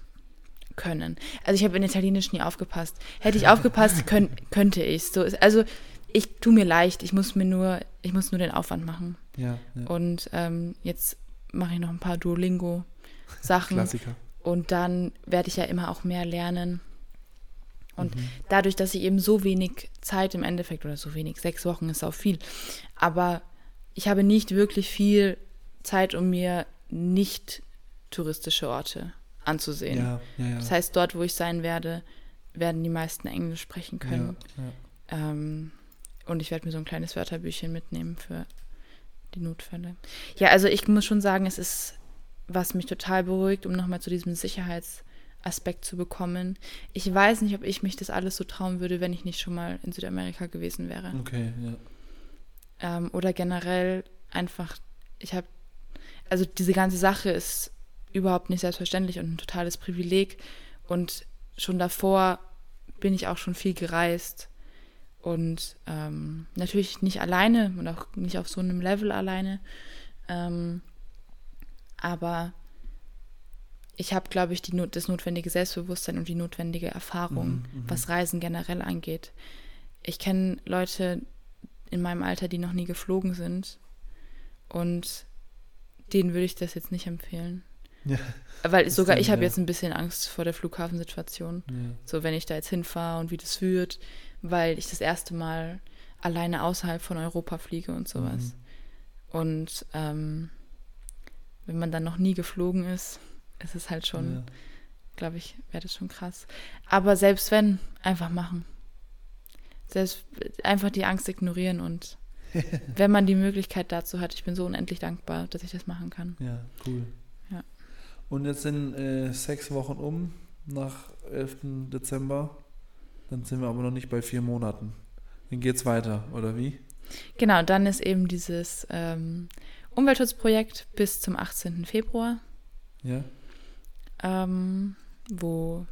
können. Also ich habe in Italienisch nie aufgepasst. Hätte ich aufgepasst, könnt, könnte ich. So ist, also ich tue mir leicht. Ich muss mir nur, ich muss nur den Aufwand machen. Ja. ja. Und ähm, jetzt mache ich noch ein paar Duolingo-Sachen. Klassiker. Und dann werde ich ja immer auch mehr lernen. Und Mhm. dadurch, dass ich eben so wenig Zeit im Endeffekt, oder so wenig, sechs Wochen ist auch viel, aber ich habe nicht wirklich viel Zeit, um mir nicht touristische Orte anzusehen. Ja, ja, ja. Das heißt, dort, wo ich sein werde, werden die meisten Englisch sprechen können. Ähm, und ich werde mir so ein kleines Wörterbüchchen mitnehmen für die Notfälle. Ja, also ich muss schon sagen, es ist, was mich total beruhigt, um nochmal zu diesem Sicherheitsaspekt zu bekommen. Ich weiß nicht, ob ich mich das alles so trauen würde, wenn ich nicht schon mal in Südamerika gewesen wäre. Okay, ja. Ähm, oder generell einfach, ich habe, also diese ganze Sache ist überhaupt nicht selbstverständlich und ein totales Privileg. Und schon davor bin ich auch schon viel gereist. Und ähm, natürlich nicht alleine und auch nicht auf so einem Level alleine. Ähm, aber ich habe, glaube ich, die, Not- das notwendige Selbstbewusstsein und die notwendige Erfahrung, Mhm, mhm. was Reisen generell angeht. Ich kenne Leute in meinem Alter, die noch nie geflogen sind. Und denen würde ich das jetzt nicht empfehlen. Ja. Weil sogar ich habe ja. jetzt ein bisschen Angst vor der Flughafensituation. ja. So, wenn ich da jetzt hinfahre und wie das wird, weil ich das erste Mal alleine außerhalb von Europa fliege und sowas. Mhm. Und ähm, wenn man dann noch nie geflogen ist, ist es halt schon, Ja. glaube ich, wäre das schon krass. Aber selbst wenn, einfach machen. Selbst einfach die Angst ignorieren und wenn man die Möglichkeit dazu hat, ich bin so unendlich dankbar, dass ich das machen kann. Ja, cool. Ja. Und jetzt sind äh, sechs Wochen um, nach 11. Dezember. Dann sind wir aber noch nicht bei vier Monaten. Dann geht's weiter, oder wie? Genau, dann ist eben dieses ähm, Umweltschutzprojekt bis zum 18. Februar, Ja? ähm, wo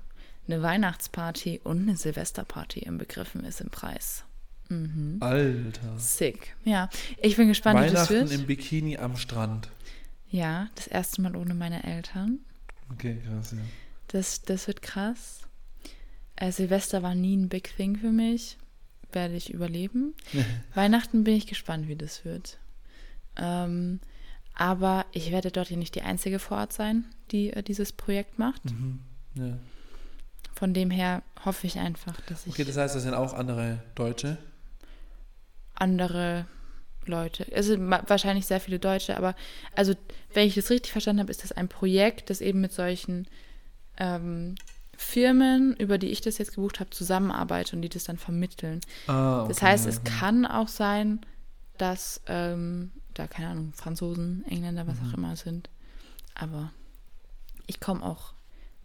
eine Weihnachtsparty und eine Silvesterparty im Begriffen ist im Preis. Mhm. Alter. Sick. Ja, ich bin gespannt, wie das wird. im Bikini am Strand. Ja, das erste Mal ohne meine Eltern. Okay, krass, ja. Das, das wird krass. Äh, Silvester war nie ein Big Thing für mich. Werde ich überleben. Weihnachten bin ich gespannt, wie das wird. Ähm, aber ich werde dort ja nicht die einzige vor Ort sein, die äh, dieses Projekt macht. Mhm. ja. Von dem her hoffe ich einfach, dass ich Okay, das heißt, das sind auch andere Deutsche. andere Leute, es sind wahrscheinlich sehr viele Deutsche, aber also, wenn ich das richtig verstanden habe, ist das ein Projekt, das eben mit solchen ähm, Firmen, über die ich das jetzt gebucht habe, zusammenarbeitet und die das dann vermitteln. Ah, Das okay, heißt, ja, es ja. kann auch sein, dass ähm, da, keine Ahnung, Franzosen, Engländer, was Mhm. auch immer sind. Aber ich komme auch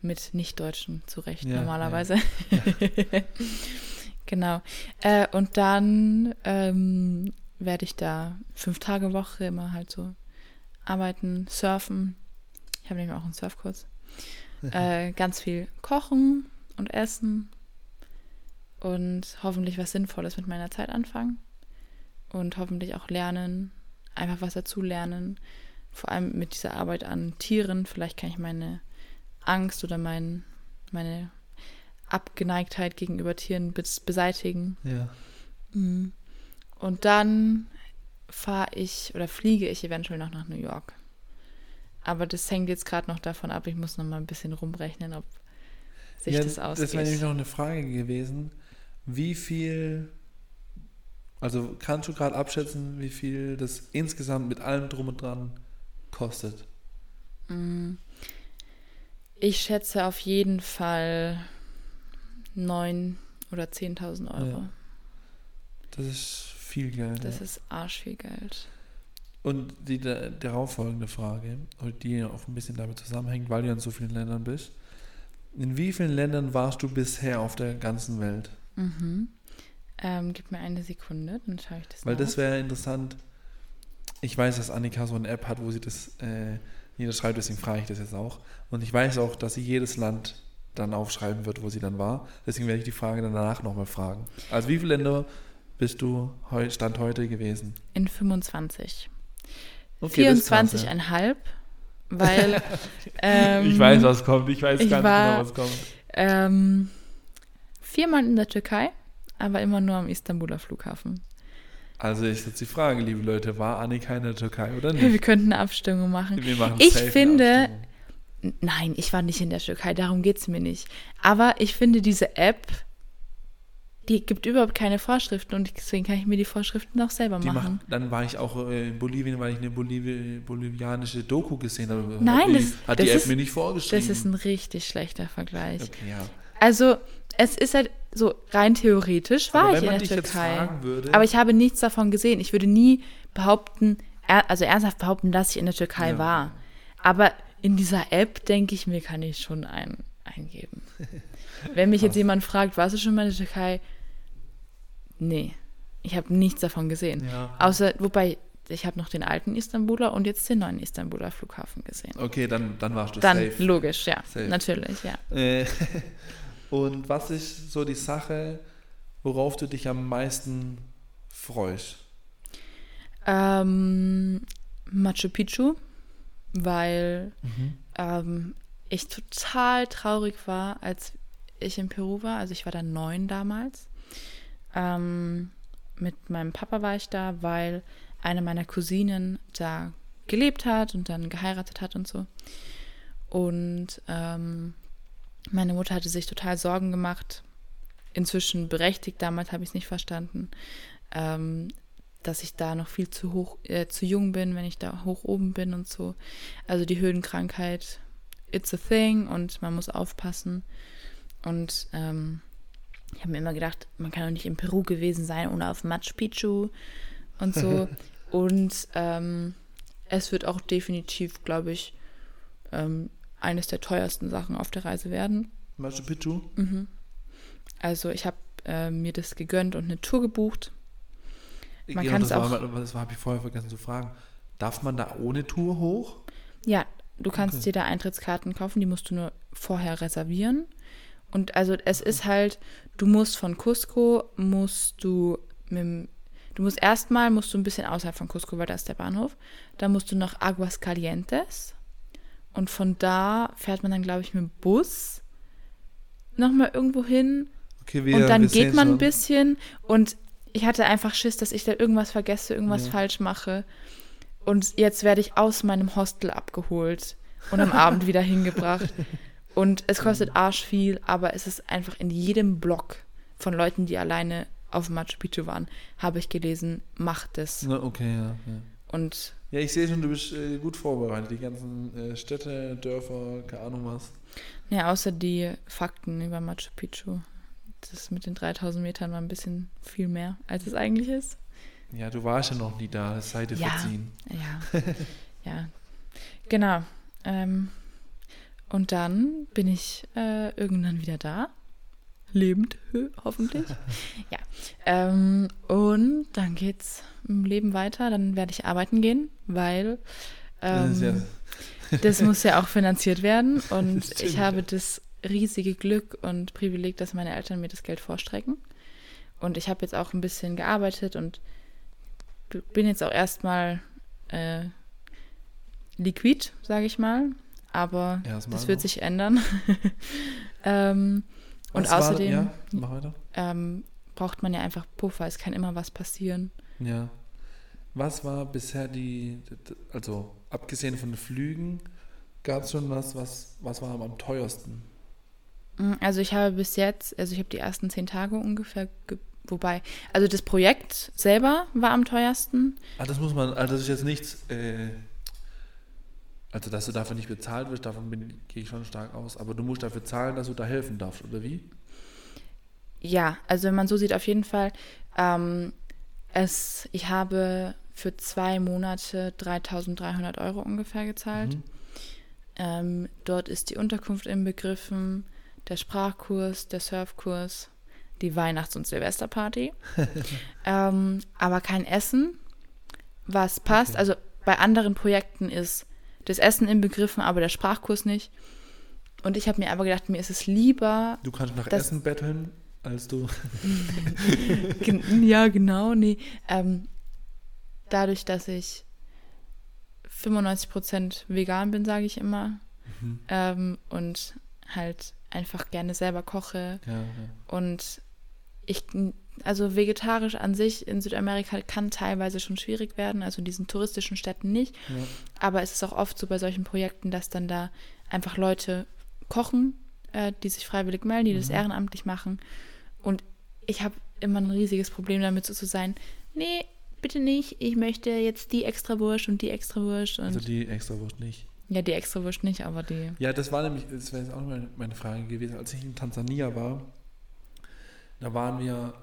mit Nicht-Deutschen zurecht, Ja, normalerweise. genau. Äh, und dann ähm, werde ich da fünf Tage Woche immer halt so arbeiten, surfen. Ich habe nämlich auch einen Surfkurs. äh, ganz viel kochen und essen und hoffentlich was Sinnvolles mit meiner Zeit anfangen und hoffentlich auch lernen, einfach was dazu lernen, vor allem mit dieser Arbeit an Tieren. Vielleicht kann ich meine Angst oder mein, meine Abgeneigtheit gegenüber Tieren bes beseitigen. Ja. Mhm. Und dann fahre ich oder fliege ich eventuell noch nach New York. Aber das hängt jetzt gerade noch davon ab. Ich muss noch mal ein bisschen rumrechnen, ob sich ja, das ausgeht. Das wäre nämlich noch eine Frage gewesen. Wie viel, also kannst du gerade abschätzen, wie viel das insgesamt mit allem drum und dran kostet? Mm. Ich schätze auf jeden Fall 9 oder 10.000 Euro. Ja. Das ist viel Geld. Das ja. ist arsch viel Geld. Und die da- darauffolgende Frage, die auch ein bisschen damit zusammenhängt, weil du in so vielen Ländern bist. In wie vielen Ländern warst du bisher auf der ganzen Welt? Mhm. Ähm, gib mir eine Sekunde, dann schaue ich das Weil nach. das wäre interessant. Ich weiß, dass Annika so eine App hat, wo sie das äh, niederschreibt, deswegen frage ich das jetzt auch. Und ich weiß auch, dass sie jedes Land dann aufschreiben wird, wo sie dann war. Deswegen werde ich die Frage danach nochmal fragen. Also wie viele Länder bist du Stand heute gewesen? In 25. Okay, das ist krass, 24,5, weil ähm, ich weiß, was kommt. Ich weiß ich ganz war- genau, was kommt. ähm, viermal in der Türkei, aber immer nur am Istanbuler Flughafen. Also ist jetzt die Frage, liebe Leute, war Annika in der Türkei oder Wir nicht? könnten eine Abstimmung machen. Wir machen Ich finde- Nein, ich war nicht in der Türkei, darum geht es mir nicht. Aber ich finde diese App, die gibt überhaupt keine Vorschriften und deswegen kann ich mir die Vorschriften auch selber Die machen. macht, dann war ich auch äh, in Bolivien, weil ich eine Bolivi bolivianische Doku gesehen habe. Nein, hat die, das- hat die App ist- mir nicht vorgeschrieben. Das ist ein richtig schlechter Vergleich. okay, ja. Also, es ist halt so rein theoretisch war ich in der Türkei. würde, Aber ich habe nichts davon gesehen. Ich würde nie behaupten, also ernsthaft behaupten, dass ich in der Türkei Ja. war. Aber in dieser App, denke ich mir, kann ich schon ein, eingeben. Wenn mich jetzt jemand fragt, warst du schon mal in der Türkei? Nee, ich habe nichts davon gesehen. ja. Außer, wobei, ich habe noch den alten Istanbuler und jetzt den neuen Istanbuler Flughafen gesehen. Okay, dann, dann warst du Dann safe. logisch, ja, Safe. natürlich, ja. Äh, und was ist so die Sache, worauf du dich am meisten freust? Ähm, Machu Picchu, weil ähm, ich total traurig war, als ich in Peru war. Also ich war da neun damals. Ähm, mit meinem Papa war ich da, weil eine meiner Cousinen da gelebt hat und dann geheiratet hat und so. Und ähm, meine Mutter hatte sich total Sorgen gemacht. Inzwischen berechtigt, damals habe ich es nicht verstanden, ähm, dass ich da noch viel zu hoch, äh, zu jung bin, wenn ich da hoch oben bin und so. Also die Höhenkrankheit, it's a thing und man muss aufpassen. Und ähm, ich habe mir immer gedacht, man kann doch nicht in Peru gewesen sein ohne auf Machu Picchu und so. und ähm, es wird auch definitiv, glaube ich, ähm, eines der teuersten Sachen auf der Reise werden. Machu Picchu? Mhm. Also ich habe äh, mir das gegönnt und eine Tour gebucht. Man Ja, kann das es war, auch- mal- Das habe ich vorher vergessen zu fragen. Darf man da ohne Tour hoch? Ja, du kannst Okay. dir da Eintrittskarten kaufen, die musst du nur vorher reservieren. Und also es ist halt, du musst von Cusco, musst du mit dem- du musst erstmal, musst du ein bisschen außerhalb von Cusco, weil da ist der Bahnhof. Dann musst du nach Aguascalientes. Und von da fährt man dann, glaube ich, mit dem Bus nochmal irgendwo hin. Okay, wir, und dann wir geht man ein bisschen und ich hatte einfach Schiss, dass ich da irgendwas vergesse, irgendwas Ja. falsch mache. Und jetzt werde ich aus meinem Hostel abgeholt und am Abend wieder hingebracht. Und es kostet arsch viel, aber es ist einfach in jedem Blog von Leuten, die alleine auf Machu Picchu waren, habe ich gelesen, macht es. Okay, ja. ja. Und Ja, ich sehe schon, du bist äh, gut vorbereitet. Die ganzen äh, Städte, Dörfer, keine Ahnung was. ja, außer die Fakten über Machu Picchu. Das mit den 3000 Metern war ein bisschen viel mehr, als es eigentlich ist. Ja, du warst ja noch nie da, das sei dir Ja. verziehen. Ja, ja, genau. Ähm, und dann bin ich äh, irgendwann wieder da. Lebend, hoffentlich. ja. Ähm, und dann geht's im Leben weiter. Dann werde ich arbeiten gehen, weil Das ist ja, ähm, das muss ja auch finanziert werden. Und Das ich stimmt, habe das riesige Glück und Privileg, dass meine Eltern mir das Geld vorstrecken. Und ich habe jetzt auch ein bisschen gearbeitet und bin jetzt auch erstmal äh, liquid, sage ich mal. Aber Erstmal das wird sich ändern. ähm, und außerdem Ja, mach weiter. ähm, braucht man ja einfach Puffer. Es kann immer was passieren. Ja. Was war bisher die, also abgesehen von den Flügen gab es schon was, was, was war am teuersten? Mm, also ich habe bis jetzt, also ich habe die ersten zehn Tage ungefähr, wobei, also das Projekt selber war am teuersten. Ah, das muss man, also das ist jetzt nichts, äh, also dass du dafür nicht bezahlt wirst, davon bin, gehe ich schon stark aus, aber du musst dafür zahlen, dass du da helfen darfst, oder wie? Ja, also wenn man so sieht, auf jeden Fall. Ähm, es, ich habe für zwei Monate 3.300 Euro ungefähr gezahlt. Mhm. Ähm, dort ist die Unterkunft inbegriffen, der Sprachkurs, der Surfkurs, die Weihnachts- und Silvesterparty. ähm, aber kein Essen, was passt. Okay. Also bei anderen Projekten ist das Essen inbegriffen, aber der Sprachkurs nicht. Und ich habe mir aber gedacht, mir ist es lieber. Du kannst nach Essen betteln, als du. ja, genau, nee. Ähm, dadurch, dass ich 95% vegan bin, sage ich immer. Mhm. Ähm, und halt einfach gerne selber koche. Ja, ja. Und ich, also vegetarisch an sich in Südamerika kann teilweise schon schwierig werden, also in diesen touristischen Städten nicht. Ja. Aber es ist auch oft so bei solchen Projekten, dass dann da einfach Leute kochen, äh, die sich freiwillig melden, die mhm. das ehrenamtlich machen. Und ich habe immer ein riesiges Problem damit, so zu sein, nee, bitte nicht, ich möchte jetzt die extra Wurst und die extra Wurst. also die extra Wurst nicht. Ja, die extra Wurst nicht, aber die. Ja, das war nämlich, das wäre jetzt auch meine, meine Frage gewesen. Als ich in Tansania war, da waren wir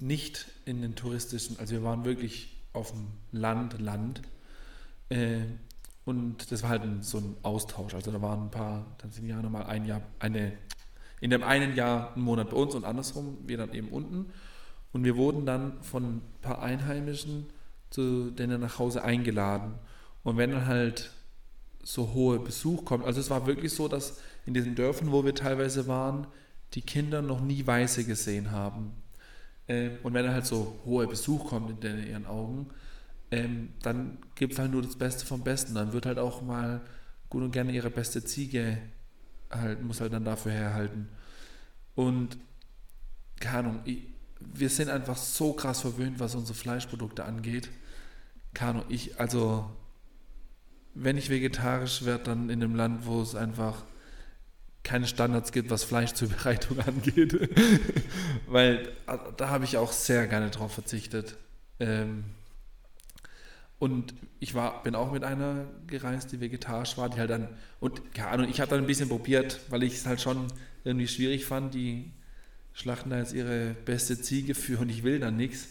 nicht in den touristischen, also wir waren wirklich auf dem Land, Land. Äh, und das war halt ein, so ein Austausch. Also da waren ein paar Tansanianer mal ein Jahr, eine, in dem einen Jahr einen Monat bei uns und andersrum, wir dann eben unten. Und wir wurden dann von ein paar Einheimischen zu denen nach Hause eingeladen. Und wenn dann halt so hohe Besuch kommt, also es war wirklich so, dass in diesen Dörfern, wo wir teilweise waren, die Kinder noch nie Weiße gesehen haben. Ähm, und wenn dann halt so hoher Besuch kommt in ihren Augen, ähm, dann gibt es halt nur das Beste vom Besten. Dann wird halt auch mal gut und gerne ihre beste Ziege halt, muss halt dann dafür herhalten. Und keine Ahnung, ich, wir sind einfach so krass verwöhnt, was unsere Fleischprodukte angeht. Keine Ahnung, ich, also, wenn ich vegetarisch werde, dann in einem Land, wo es einfach keine Standards gibt, was Fleischzubereitung angeht. Weil äh, da habe ich auch sehr gerne drauf verzichtet. Ähm, und ich war, bin auch mit einer gereist, die vegetarisch war, die halt dann, und keine Ahnung, ich habe dann ein bisschen probiert, weil ich es halt schon irgendwie schwierig fand, die schlachten da jetzt ihre beste Ziege für und ich will dann nichts.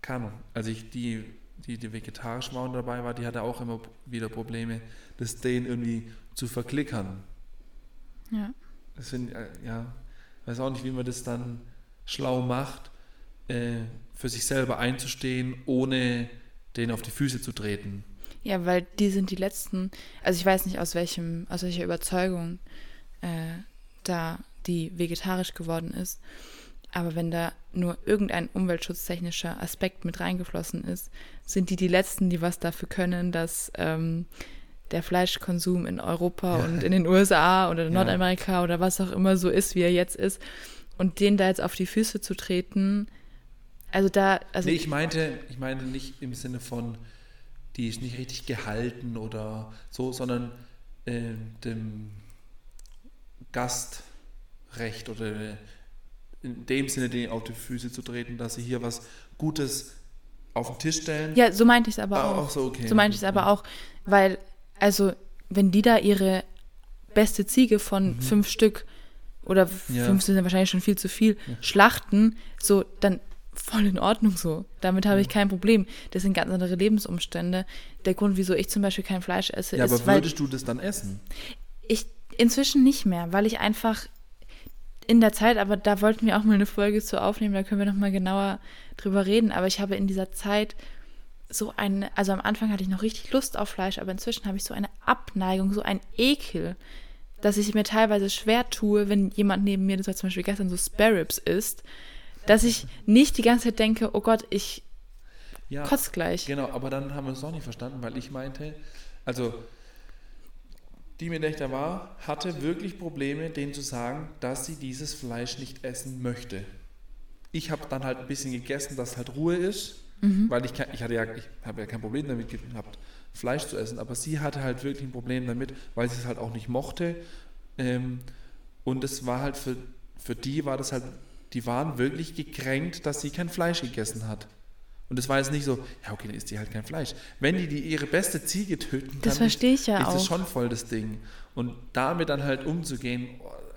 Keine Ahnung, also ich, die, die, die vegetarisch und dabei war, die hatte auch immer wieder Probleme, das denen irgendwie zu verklickern. Ja. Das find, äh, ja, weiß auch nicht, wie man das dann schlau macht, äh, für sich selber einzustehen, ohne denen auf die Füße zu treten. Ja, weil die sind die letzten, also ich weiß nicht aus welchem, aus welcher Überzeugung äh, da die vegetarisch geworden ist, aber wenn da nur irgendein umweltschutztechnischer Aspekt mit reingeflossen ist, sind die die letzten, die was dafür können, dass ähm, der Fleischkonsum in Europa ja. und in den USA oder in Nordamerika ja. oder was auch immer so ist, wie er jetzt ist. Und denen da jetzt auf die Füße zu treten, also da. Also nee, ich meinte, ich meinte nicht im Sinne von, die ist nicht richtig gehalten oder so, sondern äh, dem Gastrecht oder in dem Sinne, denen auf die Füße zu treten, dass sie hier was Gutes auf den Tisch stellen. Ja, so meinte ich es aber ah, auch. So, okay. so meinte ich es aber auch, weil also wenn die da ihre beste Ziege von mhm. fünf Stück oder ja. fünf sind wahrscheinlich schon viel zu viel, ja. schlachten, so, dann voll in Ordnung so. Damit habe ich kein Problem. Das sind ganz andere Lebensumstände. Der Grund, wieso ich zum Beispiel kein Fleisch esse, ja, ist. Aber würdest du das dann essen? Ich inzwischen nicht mehr, weil ich einfach in der Zeit, aber da wollten wir auch mal eine Folge zu aufnehmen, da können wir nochmal genauer drüber reden. Aber ich habe in dieser Zeit so eine, also am Anfang hatte ich noch richtig Lust auf Fleisch, aber inzwischen habe ich so eine Abneigung, so ein Ekel, dass ich mir teilweise schwer tue, wenn jemand neben mir, das war zum Beispiel gestern so Sparrows isst, dass ich nicht die ganze Zeit denke, oh Gott, ich ja, kotze gleich. Genau, aber dann haben wir es auch nicht verstanden, weil ich meinte, also die ich da war, hatte wirklich Probleme, denen zu sagen, dass sie dieses Fleisch nicht essen möchte. Ich habe dann halt ein bisschen gegessen, dass halt Ruhe ist Mhm. Weil ich, ich hatte ja, ich habe ja kein Problem damit gehabt, Fleisch zu essen. Aber sie hatte halt wirklich ein Problem damit, weil sie es halt auch nicht mochte. Ähm, und es war halt für, für die war das halt, die waren wirklich gekränkt, dass sie kein Fleisch gegessen hat. Und es war jetzt nicht so, ja, okay, dann isst die halt kein Fleisch. Wenn die, die ihre beste Ziege töten das verstehe ich ja ist auch. das schon voll das Ding. Und damit dann halt umzugehen,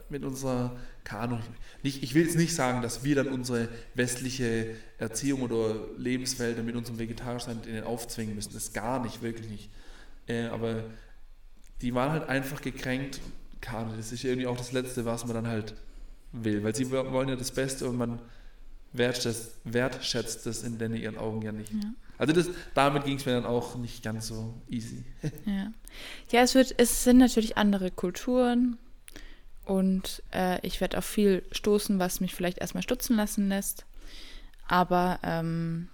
mit unserer, keine Ahnung, nicht, ich will jetzt nicht sagen, dass wir dann unsere westliche Erziehung oder Lebenswelt mit unserem Vegetarischen denen aufzwingen müssen. Das ist gar nicht, wirklich nicht. Äh, aber die waren halt einfach gekränkt. Keine, das ist irgendwie auch das Letzte, was man dann halt will. Weil sie wollen ja das Beste und man wertschätzt, wertschätzt das in den ihren Augen ja nicht. Ja. Also das, damit ging es mir dann auch nicht ganz so easy. Ja, ja es, wird, es sind natürlich andere Kulturen und äh, ich werde auf viel stoßen, was mich vielleicht erstmal stutzen lassen lässt. Aber ähm,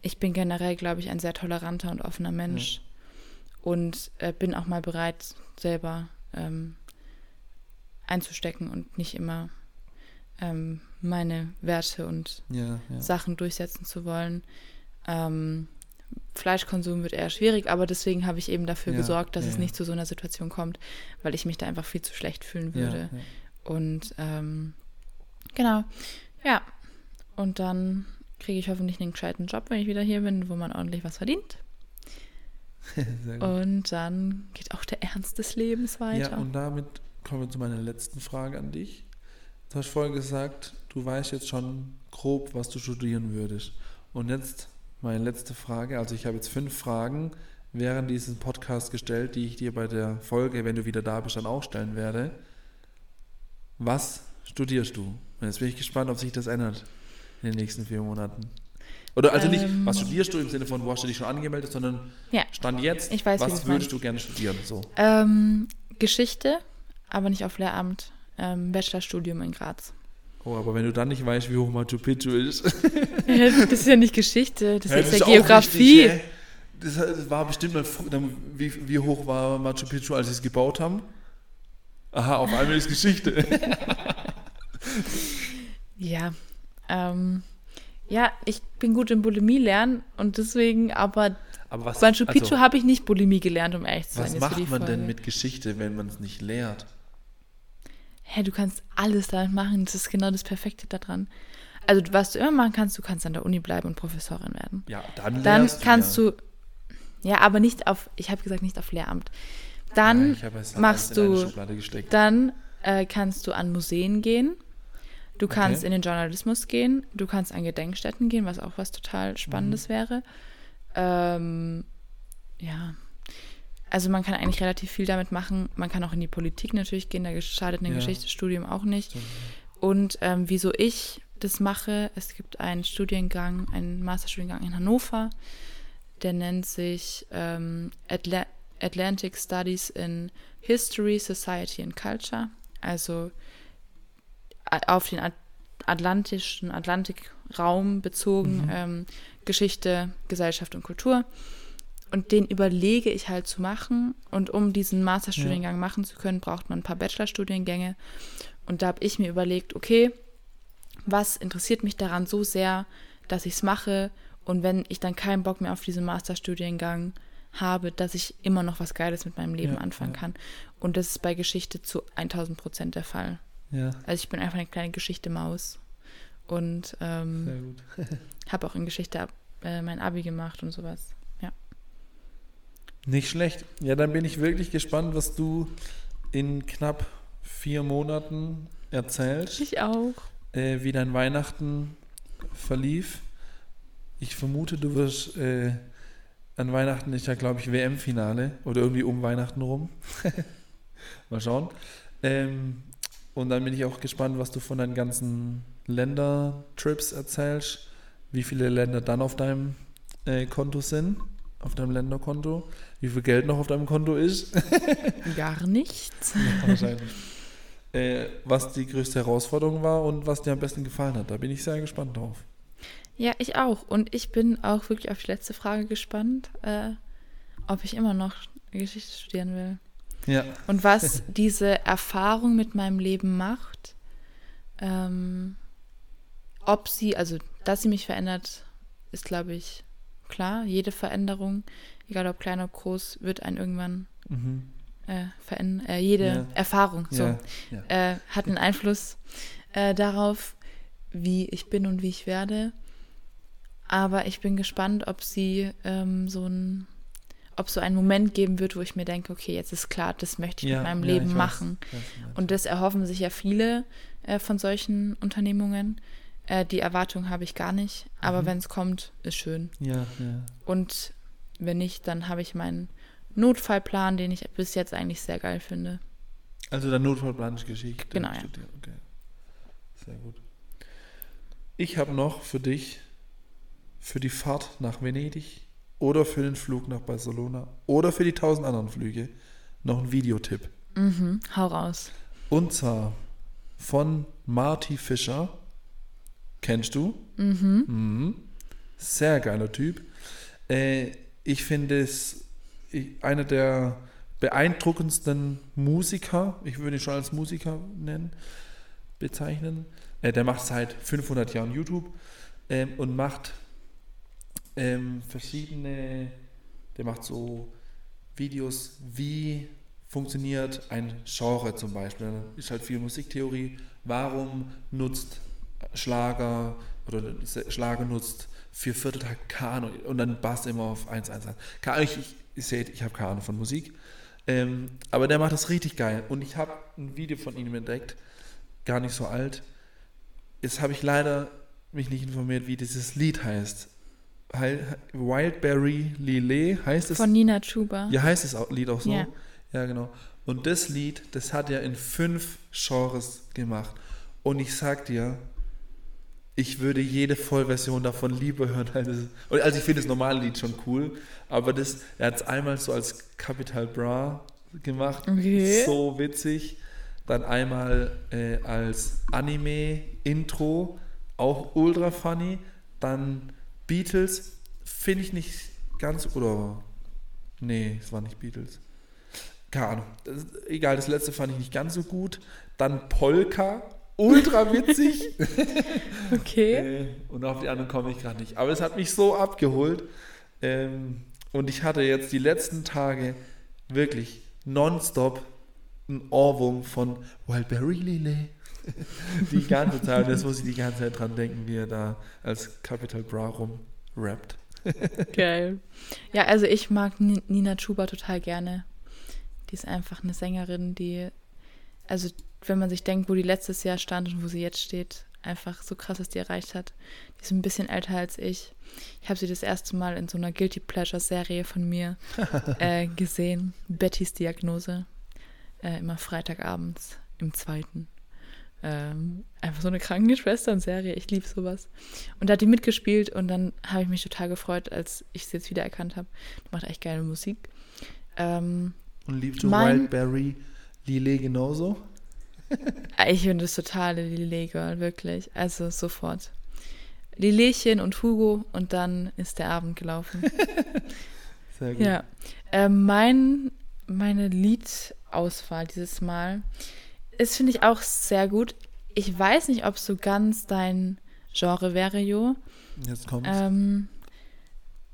ich bin generell, glaube ich, ein sehr toleranter und offener Mensch ja. und äh, bin auch mal bereit, selber ähm, einzustecken und nicht immer ähm, meine Werte und ja, ja. Sachen durchsetzen zu wollen. Ähm, Fleischkonsum wird eher schwierig, aber deswegen habe ich eben dafür ja, gesorgt, dass es nicht zu so einer Situation kommt, weil ich mich da einfach viel zu schlecht fühlen würde. Und ähm, genau, ja. Und dann kriege ich hoffentlich einen gescheiten Job, wenn ich wieder hier bin, wo man ordentlich was verdient. und dann geht auch der Ernst des Lebens weiter. Ja, und damit kommen wir zu meiner letzten Frage an dich. Du hast vorhin gesagt, du weißt jetzt schon grob, was du studieren würdest. Und jetzt meine letzte Frage. Also ich habe jetzt fünf Fragen während dieses Podcasts gestellt, die ich dir bei der Folge, wenn du wieder da bist, dann auch stellen werde. Was studierst du? Und jetzt bin ich gespannt, ob sich das ändert in den nächsten vier Monaten. Oder also nicht, ähm, was studierst du im Sinne von, wo hast du dich schon angemeldet, sondern ja, Stand jetzt, weiß, was würdest du gerne studieren? So. Ähm, Geschichte, aber nicht auf Lehramt ähm, Bachelorstudium in Graz. Oh, aber wenn du dann nicht weißt, wie hoch Machu Picchu ist. das ist ja nicht Geschichte, das ja, ist ja Geografie. Richtig, das war bestimmt mal, wie, wie hoch war Machu Picchu, als sie es gebaut haben? Aha, auf einmal ist Geschichte. ja, ähm, ja, ich bin gut im Bulimie lernen und deswegen, aber, aber was, Machu Picchu also, habe ich nicht Bulimie gelernt, um ehrlich zu sein. Was macht man denn mit Geschichte, wenn man es nicht lehrt? Hey, du kannst alles damit machen. Das ist genau das Perfekte daran. Also, was du immer machen kannst, du kannst an der Uni bleiben und Professorin werden. Ja, dann, dann kannst du, ja. ja. aber nicht auf, ich habe gesagt, nicht auf Lehramt. Dann ja, machst du, dann äh, kannst du an Museen gehen. Du kannst okay. in den Journalismus gehen. Du kannst an Gedenkstätten gehen, was auch was total Spannendes mhm. wäre. Ähm, ja, also man kann eigentlich relativ viel damit machen. Man kann auch in die Politik natürlich gehen, da schadet ein ja. Geschichtsstudium auch nicht. Und ähm, wieso ich das mache, es gibt einen Studiengang, einen Masterstudiengang in Hannover, der nennt sich ähm, Atla Atlantic Studies in History, Society and Culture, also auf den atlantischen Atlantikraum bezogen, mhm. ähm, Geschichte, Gesellschaft und Kultur. Und den überlege ich halt zu machen. Und um diesen Masterstudiengang ja. machen zu können, braucht man ein paar Bachelorstudiengänge. Und da habe ich mir überlegt, okay, was interessiert mich daran so sehr, dass ich es mache? Und wenn ich dann keinen Bock mehr auf diesen Masterstudiengang habe, dass ich immer noch was Geiles mit meinem Leben ja, anfangen ja. kann. Und das ist bei Geschichte zu 1000 Prozent der Fall. Ja. Also ich bin einfach eine kleine Geschichte-Maus. Und ähm, habe auch in Geschichte äh, mein Abi gemacht und sowas. Nicht schlecht. Ja, dann bin ich wirklich gespannt, was du in knapp vier Monaten erzählst. Ich auch. Äh, wie dein Weihnachten verlief. Ich vermute, du wirst äh, an Weihnachten ist ja, glaube ich, WM-Finale oder irgendwie um Weihnachten rum. Mal schauen. Ähm, und dann bin ich auch gespannt, was du von deinen ganzen Ländertrips erzählst. Wie viele Länder dann auf deinem äh, Konto sind auf deinem Länderkonto, wie viel Geld noch auf deinem Konto ist. Gar nichts. Ja, wahrscheinlich. Äh, was die größte Herausforderung war und was dir am besten gefallen hat. Da bin ich sehr gespannt drauf. Ja, ich auch. Und ich bin auch wirklich auf die letzte Frage gespannt, äh, ob ich immer noch Geschichte studieren will. Ja. Und was diese Erfahrung mit meinem Leben macht. Ähm, ob sie, also dass sie mich verändert, ist, glaube ich, klar, jede Veränderung egal ob klein oder groß, wird einen irgendwann Mhm. äh, verändern. Äh, jede Ja. Erfahrung so, Ja, ja. äh, hat einen Einfluss äh, darauf, wie ich bin und wie ich werde. Aber ich bin gespannt, ob sie ähm, so ein, ob so einen Moment geben wird, wo ich mir denke, okay, jetzt ist klar, das möchte ich mit meinem Leben weiß, machen. weiß, Und das erhoffen sich ja viele äh, von solchen Unternehmungen. Äh, die Erwartung habe ich gar nicht. Aber Mhm. wenn es kommt, ist schön. Ja, ja. Und wenn nicht, dann habe ich meinen Notfallplan, den ich bis jetzt eigentlich sehr geil finde. Also der Notfallplan ist Geschichte. Genau, ja. Okay. Sehr gut. Ich habe noch für dich, für die Fahrt nach Venedig oder für den Flug nach Barcelona oder für die tausend anderen Flüge noch einen Videotipp. Mhm, hau raus. Und zwar von Marty Fischer. Kennst du? Mhm. Mhm. Sehr geiler Typ. Äh, ich finde es einer der beeindruckendsten Musiker, ich würde ihn schon als Musiker nennen, bezeichnen. Äh, der macht seit 500 Jahren YouTube ähm, und macht ähm, verschiedene, der macht so Videos, wie funktioniert ein Genre zum Beispiel. Da ist halt viel Musiktheorie. Warum nutzt Schlager oder Schlager nutzt vier Vierteltakt Kano und dann Bass immer auf 1, 1, 1. Keine ich, ich, ihr seht, ich habe keine Ahnung von Musik. Ähm, aber der macht das richtig geil. Und ich habe ein Video von ihm entdeckt, gar nicht so alt. Jetzt habe ich leider mich nicht informiert, wie dieses Lied heißt. Wildberry Lillet heißt es. Von Nina Chuba. Ja, heißt das Lied auch so? Ja. Ja. genau. Und das Lied, das hat er in fünf Genres gemacht. Und ich sag dir, ich würde jede Vollversion davon lieber hören. Als also ich finde das normale Lied schon cool, aber das, er hat es einmal so als Capital Bra gemacht. Okay. So witzig. Dann einmal äh, als Anime-Intro, auch ultra funny. Dann Beatles, finde ich nicht ganz, oder nee, es war nicht Beatles. Keine Ahnung. Das, egal, das letzte fand ich nicht ganz so gut. Dann Polka, ultra witzig. Okay. Äh, und auf die anderen komme ich gerade nicht. Aber es hat mich so abgeholt. Ähm, und ich hatte jetzt die letzten Tage wirklich nonstop einen Ohrwurm von Wildberry Lily. die ganze Zeit. Und jetzt muss ich die ganze Zeit dran denken, wie er da als Capital Bra rumrappt. Geil. Ja, also ich mag Ni- Nina Chuba total gerne. Die ist einfach eine Sängerin, die, also wenn man sich denkt, wo die letztes Jahr stand und wo sie jetzt steht, einfach so krass, was die erreicht hat. Die ist ein bisschen älter als ich. Ich habe sie das erste Mal in so einer Guilty Pleasure Serie von mir äh, gesehen. Bettys Diagnose. Äh, immer Freitagabends im zweiten. Ähm, einfach so eine Krankenschwestern-Serie. Ich liebe sowas. Und da hat die mitgespielt und dann habe ich mich total gefreut, als ich sie jetzt wieder erkannt habe. Die macht echt geile Musik. Ähm, Und liebst du Wildberry Lily genauso? Ich finde das totale Lillet-Girl, wirklich. Also sofort. Lillechen und Hugo und dann ist der Abend gelaufen. Sehr gut. ja. Ähm, mein, meine Liedauswahl dieses Mal ist, finde ich, auch sehr gut. Ich weiß nicht, ob es so ganz dein Genre wäre, Jo. Jetzt kommt's. Ähm,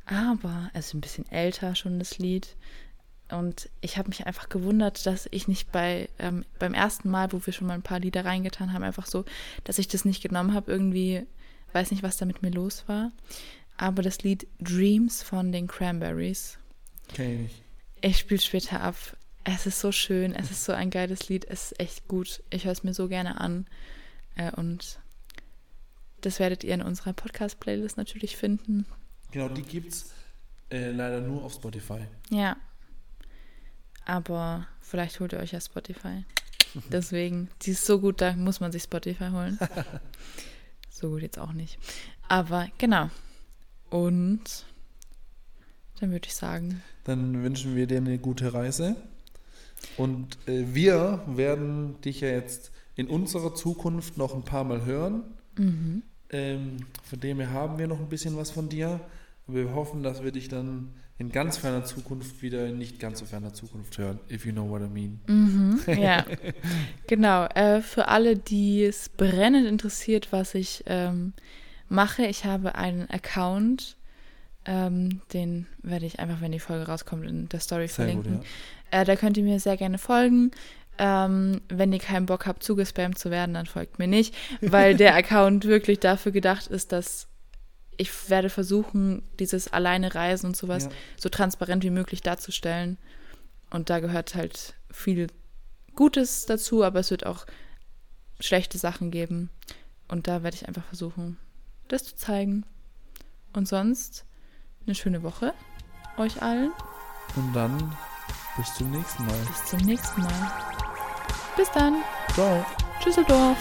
aber es ist ein bisschen älter schon das Lied. Und ich habe mich einfach gewundert, dass ich nicht bei ähm, beim ersten Mal, wo wir schon mal ein paar Lieder reingetan haben, einfach so, dass ich das nicht genommen habe. Irgendwie weiß nicht, was da mit mir los war. Aber das Lied Dreams von den Cranberries, Kenn ich. ich spiele später ab. Es ist so schön, es ist so ein geiles Lied, es ist echt gut. Ich höre es mir so gerne an. Äh, und das werdet ihr in unserer Podcast-Playlist natürlich finden. Genau, die gibt's äh, leider nur auf Spotify. Ja. Aber vielleicht holt ihr euch ja Spotify. Deswegen, die ist so gut, da muss man sich Spotify holen. so gut jetzt auch nicht. Aber genau. Und dann würde ich sagen, Dann wünschen wir dir eine gute Reise. Und äh, wir werden dich ja jetzt in unserer Zukunft noch ein paar Mal hören. mhm. Ähm, von dem her haben wir noch ein bisschen was von dir. Wir hoffen, dass wir dich dann in ganz ferner Zukunft wieder in nicht ganz so ferner Zukunft hören, if you know what I mean. Mhm, ja, genau. Äh, für alle, die es brennend interessiert, was ich ähm, mache, ich habe einen Account Ähm, den werde ich einfach, wenn die Folge rauskommt, in der Story Sehr verlinken. gut, ja. Äh, da könnt ihr mir sehr gerne folgen. Ähm, wenn ihr keinen Bock habt, zugespammt zu werden, dann folgt mir nicht, weil der Account wirklich dafür gedacht ist, dass ich werde versuchen, dieses alleine Reisen und sowas Ja. so transparent wie möglich darzustellen. Und da gehört halt viel Gutes dazu, aber es wird auch schlechte Sachen geben. Und da werde ich einfach versuchen, das zu zeigen. Und sonst eine schöne Woche euch allen. Und dann bis zum nächsten Mal. Bis zum nächsten Mal. Bis dann. Ciao. Tschüsseldorf.